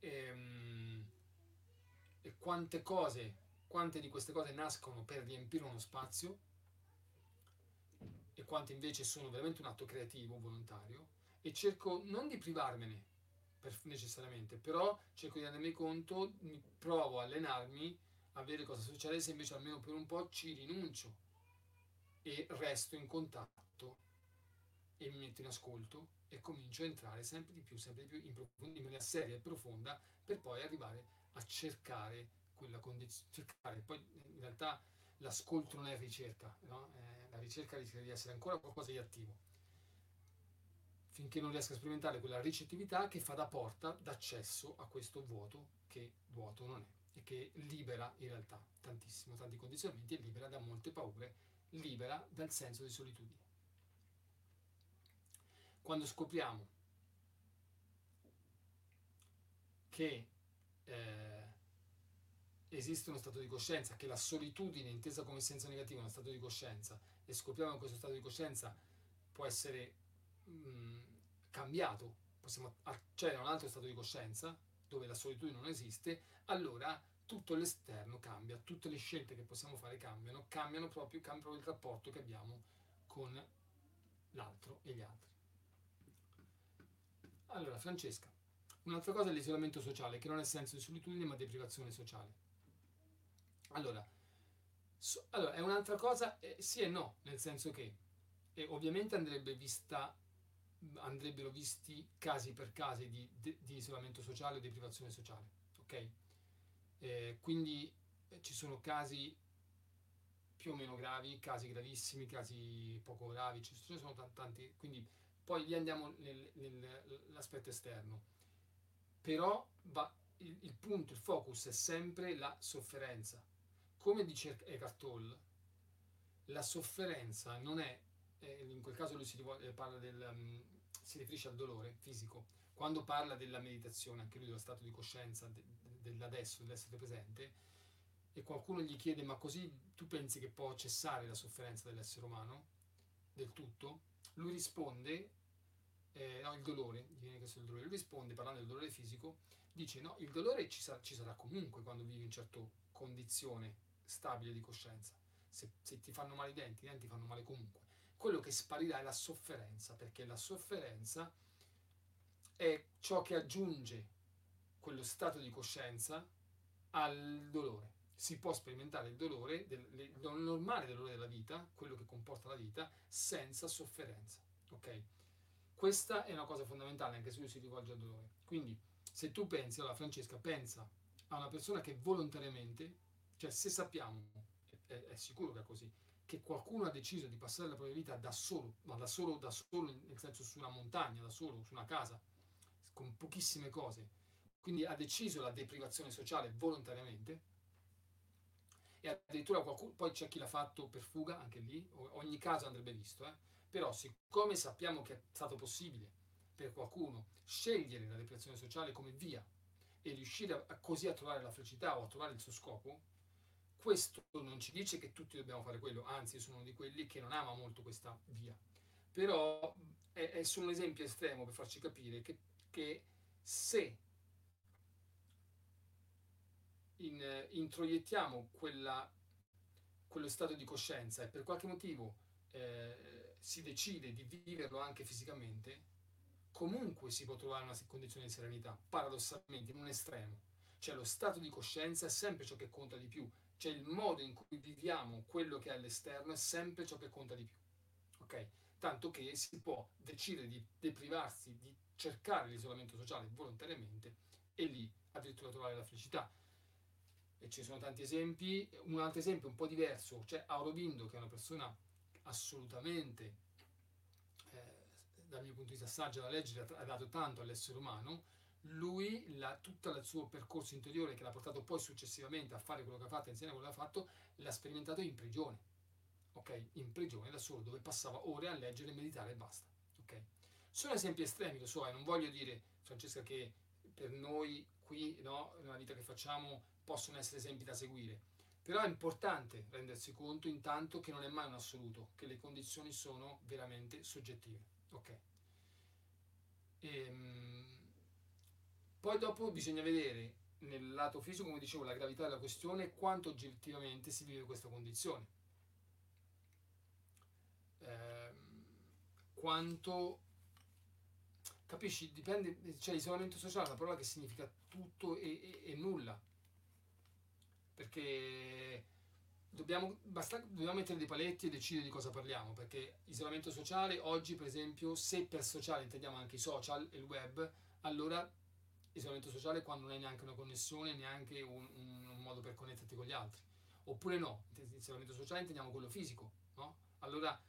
ehm, e quante cose, quante di queste cose nascono per riempire uno spazio e quante invece sono veramente un atto creativo, volontario e cerco non di privarmene per, necessariamente, però cerco di rendermi conto, provo a allenarmi a vedere cosa succede se invece almeno per un po' ci rinuncio e resto in contatto e mi metto in ascolto e comincio a entrare sempre di più, sempre di più in, profondi, in maniera seria e profonda per poi arrivare a cercare quella condizione. Cercare. Poi in realtà l'ascolto non è ricerca, no? eh, la ricerca rischia di essere ancora qualcosa di attivo. Finché non riesco a sperimentare quella ricettività che fa da porta d'accesso a questo vuoto che vuoto non è e che libera in realtà tantissimo, tanti condizionamenti e libera da molte paure libera dal senso di solitudine. Quando scopriamo che eh, esiste uno stato di coscienza, che la solitudine intesa come senso negativo è uno stato di coscienza e scopriamo che questo stato di coscienza può essere mh, mm, cambiato, possiamo accedere a un altro stato di coscienza dove la solitudine non esiste, allora tutto l'esterno cambia, tutte le scelte che possiamo fare cambiano, cambiano proprio, cambia proprio il rapporto che abbiamo con l'altro e gli altri. Allora, Francesca, un'altra cosa è l'isolamento sociale, che non è senso di solitudine ma deprivazione sociale. Allora, so, allora è un'altra cosa, eh, sì e no, nel senso che eh, ovviamente andrebbe vista, andrebbero visti casi per casi di, di, di isolamento sociale o deprivazione sociale, ok? Eh, quindi eh, ci sono casi più o meno gravi, casi gravissimi, casi poco gravi, ce ne sono tanti, quindi poi lì andiamo nel, nell'aspetto esterno. Però va, il, il, punto, il focus è sempre la sofferenza. Come dice Eckhart Tolle, la sofferenza non è, eh, in quel caso lui si, rivolge, parla del, um, si riferisce al dolore fisico, quando parla della meditazione, anche lui dello stato di coscienza, de, dell'adesso, dell'essere presente, e qualcuno gli chiede ma così tu pensi che può cessare la sofferenza dell'essere umano del tutto? Lui risponde, eh, no il dolore, viene chiesto il dolore, lui risponde parlando del dolore fisico, dice no, il dolore ci, sa- ci sarà comunque quando vivi in certa condizione stabile di coscienza, se, se ti fanno male i denti, i denti fanno male comunque, quello che sparirà è la sofferenza, perché la sofferenza è ciò che aggiunge quello stato di coscienza al dolore. Si può sperimentare il dolore, il normale dolore della vita, quello che comporta la vita, senza sofferenza. Ok? Questa è una cosa fondamentale, anche se lui si rivolge al dolore. Quindi, se tu pensi, allora Francesca, pensa a una persona che volontariamente, cioè se sappiamo, è, è sicuro che è così, che qualcuno ha deciso di passare la propria vita da solo, ma da solo, da solo nel senso su una montagna, da solo, su una casa, con pochissime cose, quindi ha deciso la deprivazione sociale volontariamente e addirittura qualcuno, poi c'è chi l'ha fatto per fuga, anche lì, ogni caso andrebbe visto, eh? Però siccome sappiamo che è stato possibile per qualcuno scegliere la deprivazione sociale come via e riuscire a, così a trovare la felicità o a trovare il suo scopo, questo non ci dice che tutti dobbiamo fare quello, anzi sono uno di quelli che non ama molto questa via. Però è, è solo un esempio estremo per farci capire che, che se in, introiettiamo quella, quello stato di coscienza e per qualche motivo eh, si decide di viverlo anche fisicamente, comunque si può trovare una condizione di serenità, paradossalmente, in un estremo. Cioè lo stato di coscienza è sempre ciò che conta di più, cioè il modo in cui viviamo quello che è all'esterno è sempre ciò che conta di più. Ok? Tanto che si può decidere di deprivarsi, di cercare l'isolamento sociale volontariamente e lì addirittura trovare la felicità e ci sono tanti esempi. Un altro esempio un po' diverso, cioè Aurobindo, che è una persona assolutamente, eh, dal mio punto di vista, saggia da leggere, ha dato tanto all'essere umano. Lui, la, tutto il suo percorso interiore, che l'ha portato poi successivamente a fare quello che ha fatto, insieme a quello che ha fatto, l'ha sperimentato in prigione. Ok? In prigione da solo, dove passava ore a leggere, meditare e basta. Ok? Sono esempi estremi, lo so, e non voglio dire, Francesca, che per noi qui, no, nella vita che facciamo, possono essere esempi da seguire. Però è importante rendersi conto intanto che non è mai un assoluto, che le condizioni sono veramente soggettive. Ok. Ehm, poi dopo bisogna vedere nel lato fisico, come dicevo, la gravità della questione quanto oggettivamente si vive questa condizione. Ehm, quanto capisci? Dipende, cioè l'isolamento sociale è una parola che significa tutto e, e, e nulla perché dobbiamo, basta, dobbiamo mettere dei paletti e decidere di cosa parliamo, perché isolamento sociale oggi per esempio, se per sociale intendiamo anche i social e il web, allora isolamento sociale quando non hai neanche una connessione, neanche un, un, un modo per connetterti con gli altri. Oppure no, isolamento sociale intendiamo quello fisico, no? Allora,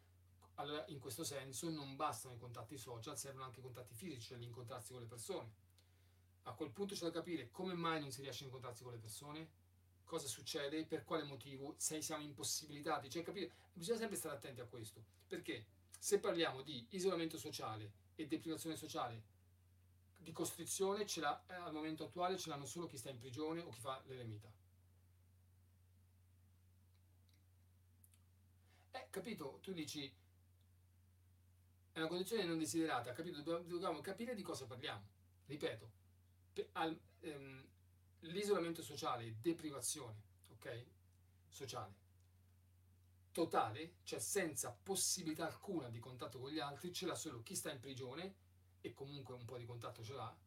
allora in questo senso non bastano i contatti social, servono anche i contatti fisici, cioè l'incontrarsi con le persone. A quel punto c'è da capire come mai non si riesce a incontrarsi con le persone, cosa succede, per quale motivo, se siamo impossibilitati, cioè capire, bisogna sempre stare attenti a questo, perché se parliamo di isolamento sociale e deprivazione sociale, di costrizione, ce l'ha, eh, al momento attuale ce l'hanno solo chi sta in prigione o chi fa l'eremita. Eh, capito? Tu dici, è una condizione non desiderata, capito? Dobbiamo capire di cosa parliamo. Ripeto, al, ehm, l'isolamento sociale, deprivazione, ok? Sociale. Totale, cioè senza possibilità alcuna di contatto con gli altri, ce l'ha solo chi sta in prigione e comunque un po' di contatto ce l'ha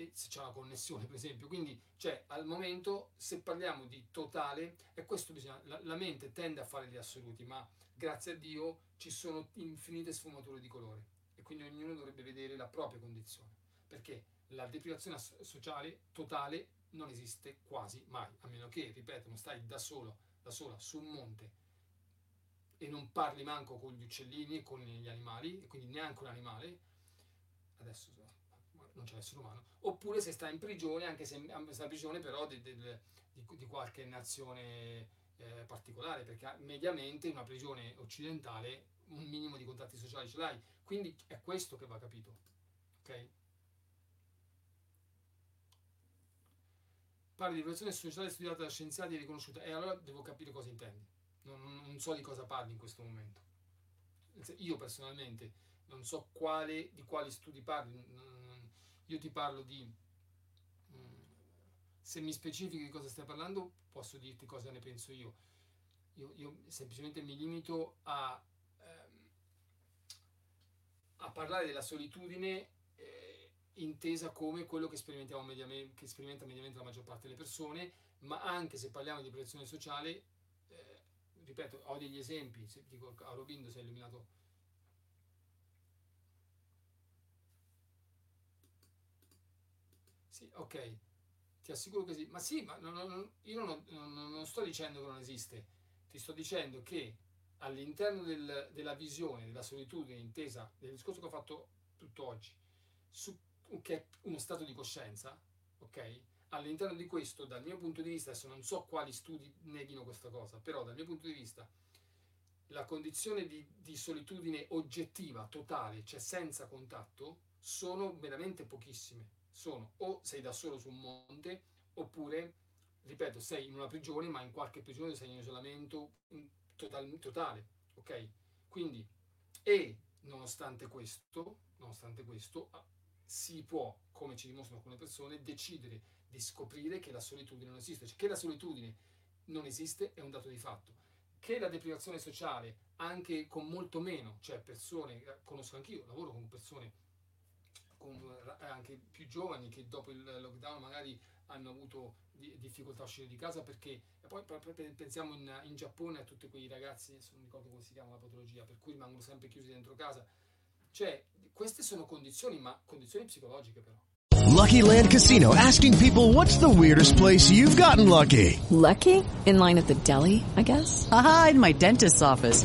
e se c'è una connessione per esempio quindi cioè al momento se parliamo di totale e questo bisogna la, la, mente tende a fare gli assoluti ma grazie a Dio ci sono infinite sfumature di colore e quindi ognuno dovrebbe vedere la propria condizione perché la deprivazione sociale totale non esiste quasi mai, a meno che, ripeto, non stai da solo, da sola su un monte e non parli manco con gli uccellini e con gli animali, e quindi neanche un animale, adesso non c'è l'essere umano, oppure se stai in prigione, anche se stai in prigione però di, di, di, di qualche nazione eh, particolare, perché mediamente in una prigione occidentale un minimo di contatti sociali ce l'hai, quindi è questo che va capito, ok? Parli di evoluzione sociale studiata da scienziati e riconosciuta e allora devo capire cosa intendi. Non, non, so di cosa parli in questo momento. Io personalmente non so quale, di quali studi parli io ti parlo di mm, se mi specifichi di cosa stai parlando posso dirti cosa ne penso io. Io, io semplicemente mi limito a, ehm, a parlare della solitudine intesa come quello che, sperimentiamo mediamente, che sperimenta mediamente la maggior parte delle persone, ma anche se parliamo di prevenzione sociale, eh, ripeto, ho degli esempi, se dico a Robindo si è illuminato. Sì, ok, ti assicuro che sì, ma sì, ma non, non, io non, non, sto dicendo che non esiste, ti sto dicendo che all'interno del, della visione della solitudine intesa del discorso che ho fatto tutto oggi, su che è uno stato di coscienza, ok? All'interno di questo, dal mio punto di vista, adesso non so quali studi neghino questa cosa, però dal mio punto di vista la condizione di, di solitudine oggettiva, totale, cioè senza contatto, sono veramente pochissime. sono o sei da solo su un monte oppure, ripeto, sei in una prigione ma in qualche prigione sei in isolamento total, totale, ok? Quindi, e nonostante questo, nonostante questo, si può, come ci dimostrano alcune persone, decidere di scoprire che la solitudine non esiste. Cioè, che la solitudine non esiste è un dato di fatto. Che la deprivazione sociale, anche con molto meno, cioè persone, eh, conosco anch'io, lavoro con persone con, eh, anche più giovani che dopo il lockdown magari hanno avuto difficoltà a uscire di casa perché poi, pensiamo in, in, Giappone a tutti quei ragazzi, non ricordo come si chiama la patologia, per cui rimangono sempre chiusi dentro casa. Cioè, queste sono condizioni, ma condizioni psicologiche però. Lucky Land Casino asking people what's the weirdest place you've gotten lucky? Lucky? In line at the deli, I guess. Aha, in my dentist's office.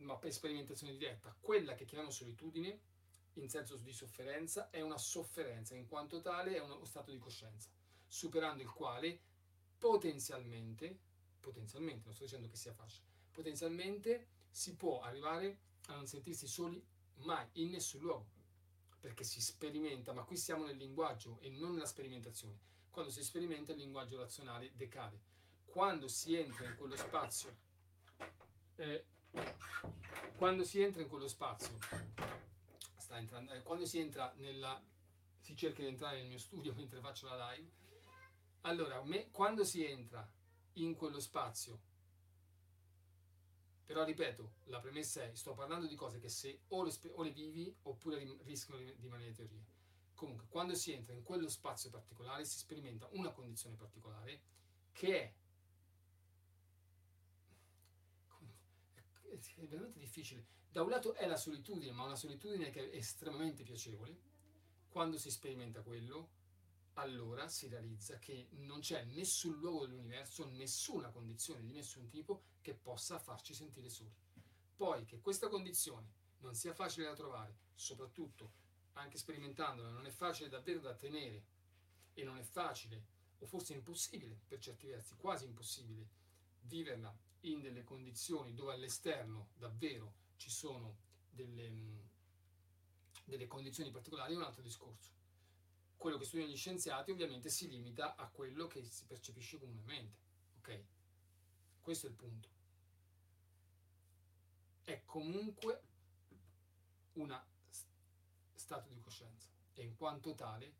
ma per sperimentazione diretta, quella che chiamiamo solitudine in senso di sofferenza è una sofferenza, in quanto tale è uno stato di coscienza, superando il quale potenzialmente, potenzialmente, non sto dicendo che sia facile, potenzialmente si può arrivare a non sentirsi soli mai, in nessun luogo, perché si sperimenta, ma qui siamo nel linguaggio e non nella sperimentazione. Quando si sperimenta il linguaggio razionale decade. Quando si entra in quello spazio eh, quando si entra in quello spazio, entrando, eh, quando si entra nella, si cerca di entrare nel mio studio mentre faccio la live, allora, me, quando si entra in quello spazio, però ripeto, la premessa è, sto parlando di cose che se o le, o le vivi oppure rischiano di rimanere teorie. Comunque, quando si entra in quello spazio particolare si sperimenta una condizione particolare che è è veramente difficile. Da un lato è la solitudine, ma una solitudine che è estremamente piacevole. Quando si sperimenta quello, allora si realizza che non c'è nessun luogo dell'universo, nessuna condizione di nessun tipo che possa farci sentire soli. Poi che questa condizione non sia facile da trovare, soprattutto anche sperimentandola, non è facile davvero da tenere e non è facile, o forse impossibile per certi versi, quasi impossibile, viverla in delle condizioni dove all'esterno davvero ci sono delle, mm, delle condizioni particolari è un altro discorso. Quello che studiano gli scienziati ovviamente si limita a quello che si percepisce comunemente. Ok? Questo è il punto. È comunque un stato di coscienza e in quanto tale,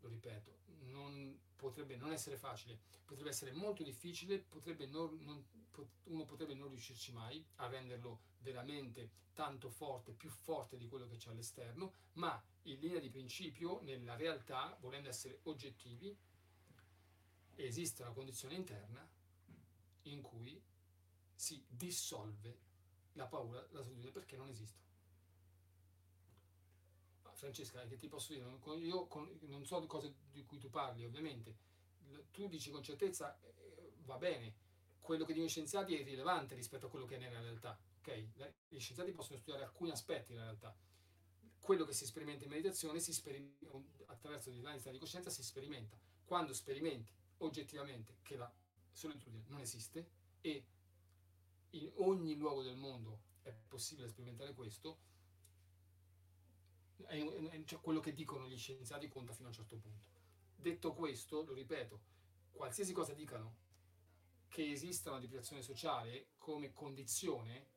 lo ripeto, non, potrebbe non essere facile, potrebbe essere molto difficile, potrebbe non, non, uno potrebbe non riuscirci mai a renderlo veramente tanto forte, più forte di quello che c'è all'esterno, ma in linea di principio, nella realtà, volendo essere oggettivi, esiste una condizione interna in cui si dissolve la paura, la solitudine, perché non esiste. Francesca, che ti posso dire? Io non so di cose di cui tu parli, ovviamente. Tu dici con certezza, eh, va bene, quello che dicono gli scienziati è irrilevante rispetto a quello che è nella realtà. Okay? Gli scienziati possono studiare alcuni aspetti della realtà. Quello che si sperimenta in meditazione, si sperimenta, attraverso l'analisi di coscienza, si sperimenta. Quando sperimenti oggettivamente che la solitudine non esiste e in ogni luogo del mondo è possibile sperimentare questo, cioè quello che dicono gli scienziati conta fino a un certo punto. Detto questo, lo ripeto, qualsiasi cosa dicano che esista una deprivazione sociale come condizione,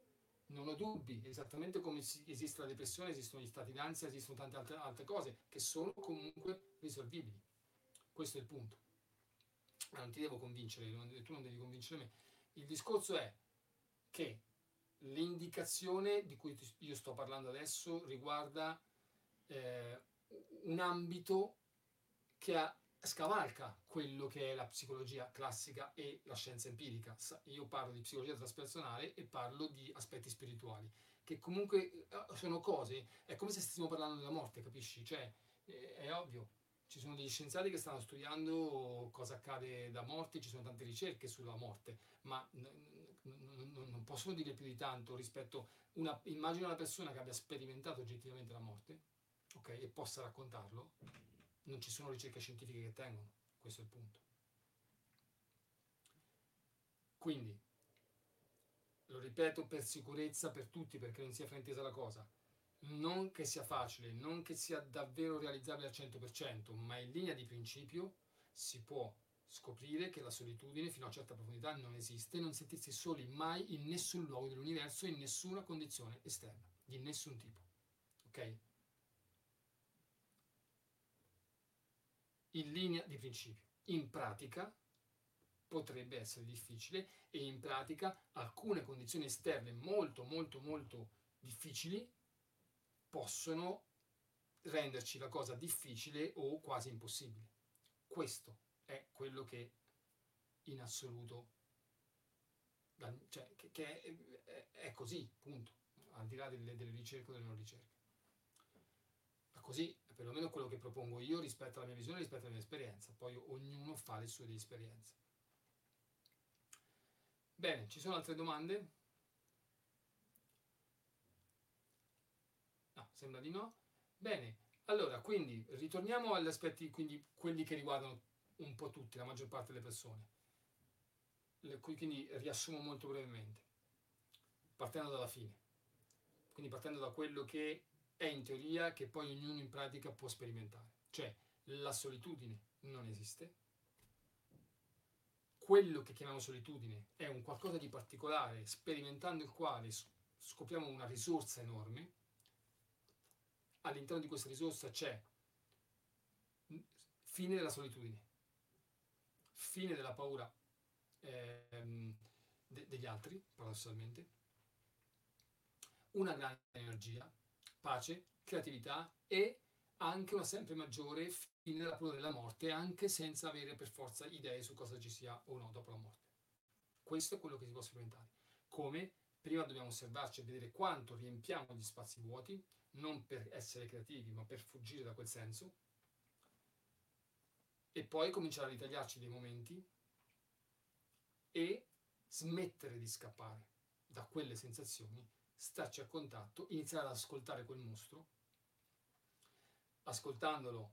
non ho dubbi, esattamente come esiste la depressione, esistono gli stati d'ansia, esistono tante altre, altre cose che sono comunque risolvibili. Questo è il punto. Ma non ti devo convincere, tu non devi convincere me. Il discorso è che l'indicazione di cui io sto parlando adesso riguarda eh, un ambito che ha, scavalca quello che è la psicologia classica e la scienza empirica. Io parlo di psicologia traspersonale e parlo di aspetti spirituali, che comunque eh, sono cose, è come se stessimo parlando della morte, capisci? Cioè, è ovvio, ci sono degli scienziati che stanno studiando cosa accade da morte, ci sono tante ricerche sulla morte, ma n- n- non possono dire più di tanto rispetto una immagina una persona che abbia sperimentato oggettivamente la morte, ok, e possa raccontarlo. Non ci sono ricerche scientifiche che tengono, questo è il punto. Quindi, lo ripeto per sicurezza per tutti perché non sia fraintesa la cosa, non che sia facile, non che sia davvero realizzabile al 100%, ma in linea di principio si può scoprire che la solitudine fino a certa profondità non esiste, non sentirsi soli mai in nessun luogo dell'universo, in nessuna condizione esterna, di nessun tipo. Ok? In linea di principio. In pratica potrebbe essere difficile e in pratica alcune condizioni esterne molto molto molto difficili possono renderci la cosa difficile o quasi impossibile. Questo è quello che in assoluto, cioè, che, è, è, così, punto, al di là delle, delle ricerche o delle non ricerche. Così è perlomeno quello che propongo io rispetto alla mia visione, rispetto alla mia esperienza. Poi ognuno fa le sue esperienze. Bene, ci sono altre domande? No, sembra di no. Bene, allora, quindi ritorniamo agli aspetti, quindi quelli che riguardano un po' tutti, la maggior parte delle persone. Le, quindi riassumo molto brevemente, partendo dalla fine. Quindi partendo da quello che è in teoria, che poi ognuno in pratica può sperimentare. Cioè, la solitudine non esiste. Quello che chiamiamo solitudine è un qualcosa di particolare, sperimentando il quale scopriamo una risorsa enorme all'interno di questa risorsa c'è fine della solitudine, fine della paura ehm, de- degli altri, paradossalmente, una grande energia, pace, creatività e anche una sempre maggiore fine della paura della morte, anche senza avere per forza idee su cosa ci sia o no dopo la morte. Questo è quello che si può sperimentare. Come prima dobbiamo osservarci e vedere quanto riempiamo gli spazi vuoti, non per essere creativi, ma per fuggire da quel senso, e poi cominciare a ritagliarci dei momenti e smettere di scappare da quelle sensazioni, starci a contatto, iniziare ad ascoltare quel mostro, ascoltandolo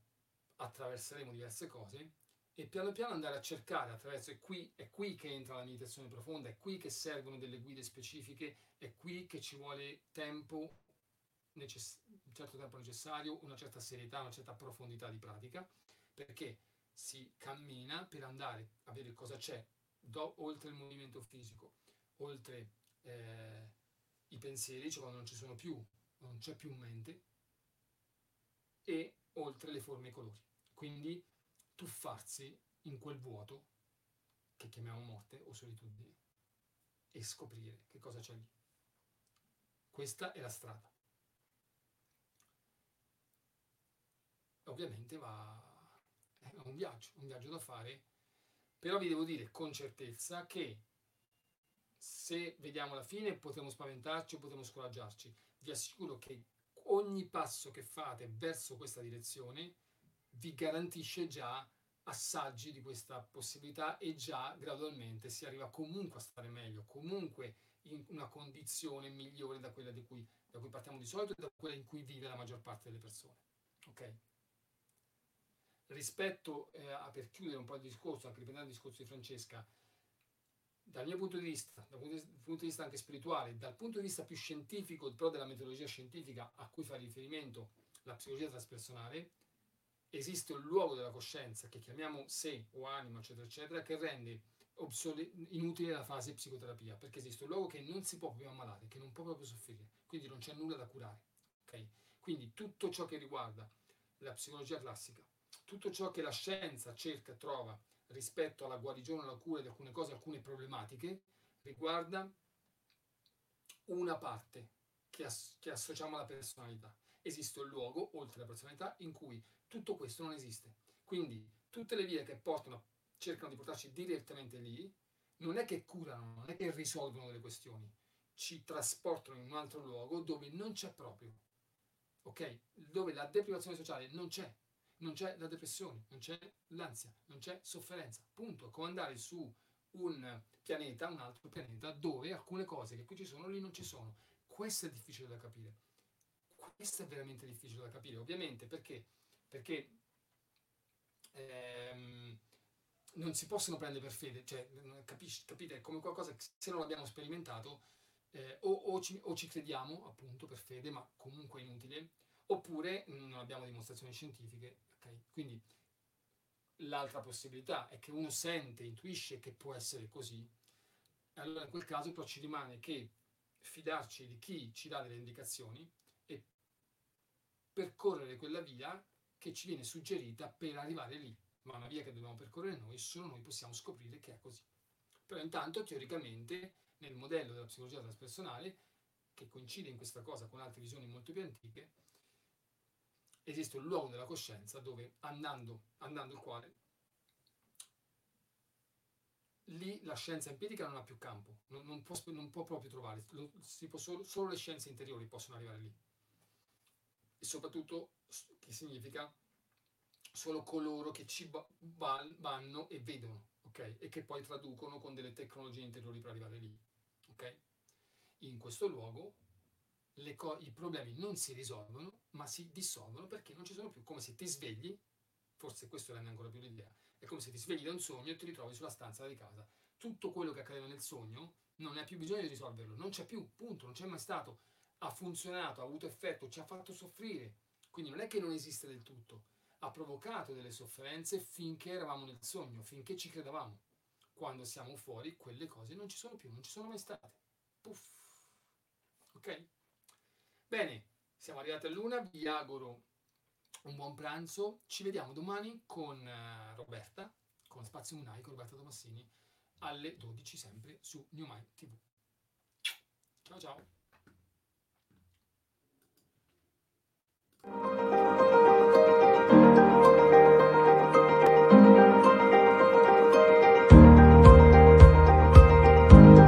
attraverseremo diverse cose e piano piano andare a cercare attraverso, è qui, è qui che entra la meditazione profonda, è qui che servono delle guide specifiche, è qui che ci vuole tempo necess- un certo tempo necessario, una certa serietà, una certa profondità di pratica, perché si cammina per andare a vedere cosa c'è do- oltre il movimento fisico, oltre eh, i pensieri, cioè quando non ci sono più, non c'è più mente, e oltre le forme e i colori. Quindi tuffarsi in quel vuoto che chiamiamo morte o solitudine e scoprire che cosa c'è lì. Questa è la strada. ovviamente va, è un viaggio, un viaggio da fare, però vi devo dire con certezza che se vediamo la fine potremo spaventarci o potremo scoraggiarci. Vi assicuro che ogni passo che fate verso questa direzione vi garantisce già assaggi di questa possibilità e già gradualmente si arriva comunque a stare meglio, comunque in una condizione migliore da quella cui, da cui partiamo di solito e da quella in cui vive la maggior parte delle persone. Ok? rispetto eh, a per chiudere un po' il discorso, anche riprendendo il discorso di Francesca, dal mio punto di vista, dal punto di, vista anche spirituale, dal punto di vista più scientifico, però della metodologia scientifica a cui fa riferimento la psicologia traspersonale, esiste un luogo della coscienza che chiamiamo sé o anima, eccetera, eccetera, che rende inutile la fase psicoterapia, perché esiste un luogo che non si può proprio ammalare, che non può proprio soffrire, quindi non c'è nulla da curare. Okay? Quindi tutto ciò che riguarda la psicologia classica, tutto ciò che la scienza cerca trova rispetto alla guarigione, alla cura di alcune cose, alcune problematiche, riguarda una parte che, as- che associamo alla personalità. Esiste un luogo, oltre la personalità, in cui tutto questo non esiste. Quindi tutte le vie che portano, cercano di portarci direttamente lì, non è che curano, non è che risolvono delle questioni, ci trasportano in un altro luogo dove non c'è proprio. Ok? Dove la deprivazione sociale non c'è non c'è la depressione, non c'è l'ansia, non c'è sofferenza. Punto. È come andare su un pianeta, un altro pianeta, dove alcune cose che qui ci sono, lì non ci sono. Questo è difficile da capire. Questo è veramente difficile da capire, ovviamente, perché? Perché ehm, non si possono prendere per fede, cioè, capisci, capite, è come qualcosa che se non l'abbiamo sperimentato, eh, o, o, ci, o, ci, crediamo appunto per fede, ma comunque inutile, oppure non abbiamo dimostrazioni scientifiche. Okay? Quindi l'altra possibilità è che uno sente, intuisce che può essere così, allora in quel caso però ci rimane che fidarci di chi ci dà delle indicazioni e percorrere quella via che ci viene suggerita per arrivare lì, ma una via che dobbiamo percorrere noi, solo noi possiamo scoprire che è così. Però intanto teoricamente nel modello della psicologia transpersonale, che coincide in questa cosa con altre visioni molto più antiche, esiste un luogo della coscienza dove andando, andando il quale lì la scienza empirica non ha più campo, non, non, può, non può, proprio trovare, lo, può solo, solo le scienze interiori possono arrivare lì. E soprattutto, che significa solo coloro che ci vanno e vedono, ok? E che poi traducono con delle tecnologie interiori per arrivare lì ok? In questo luogo co- i problemi non si risolvono, ma si dissolvono perché non ci sono più, come se ti svegli, forse questo rende ancora più l'idea, è come se ti svegli da un sogno e ti ritrovi sulla stanza di casa. Tutto quello che accadeva nel sogno non hai più bisogno di risolverlo, non c'è più, punto, non c'è mai stato, ha funzionato, ha avuto effetto, ci ha fatto soffrire, quindi non è che non esiste del tutto, ha provocato delle sofferenze finché eravamo nel sogno, finché ci credevamo quando siamo fuori quelle cose non ci sono più, non ci sono mai state. Puff. Ok? Bene, siamo arrivati a luna, vi auguro un buon pranzo, ci vediamo domani con eh, Roberta, con Spazio Munai, con Roberta Tomassini, alle 12 sempre su New Mind TV. Ciao ciao!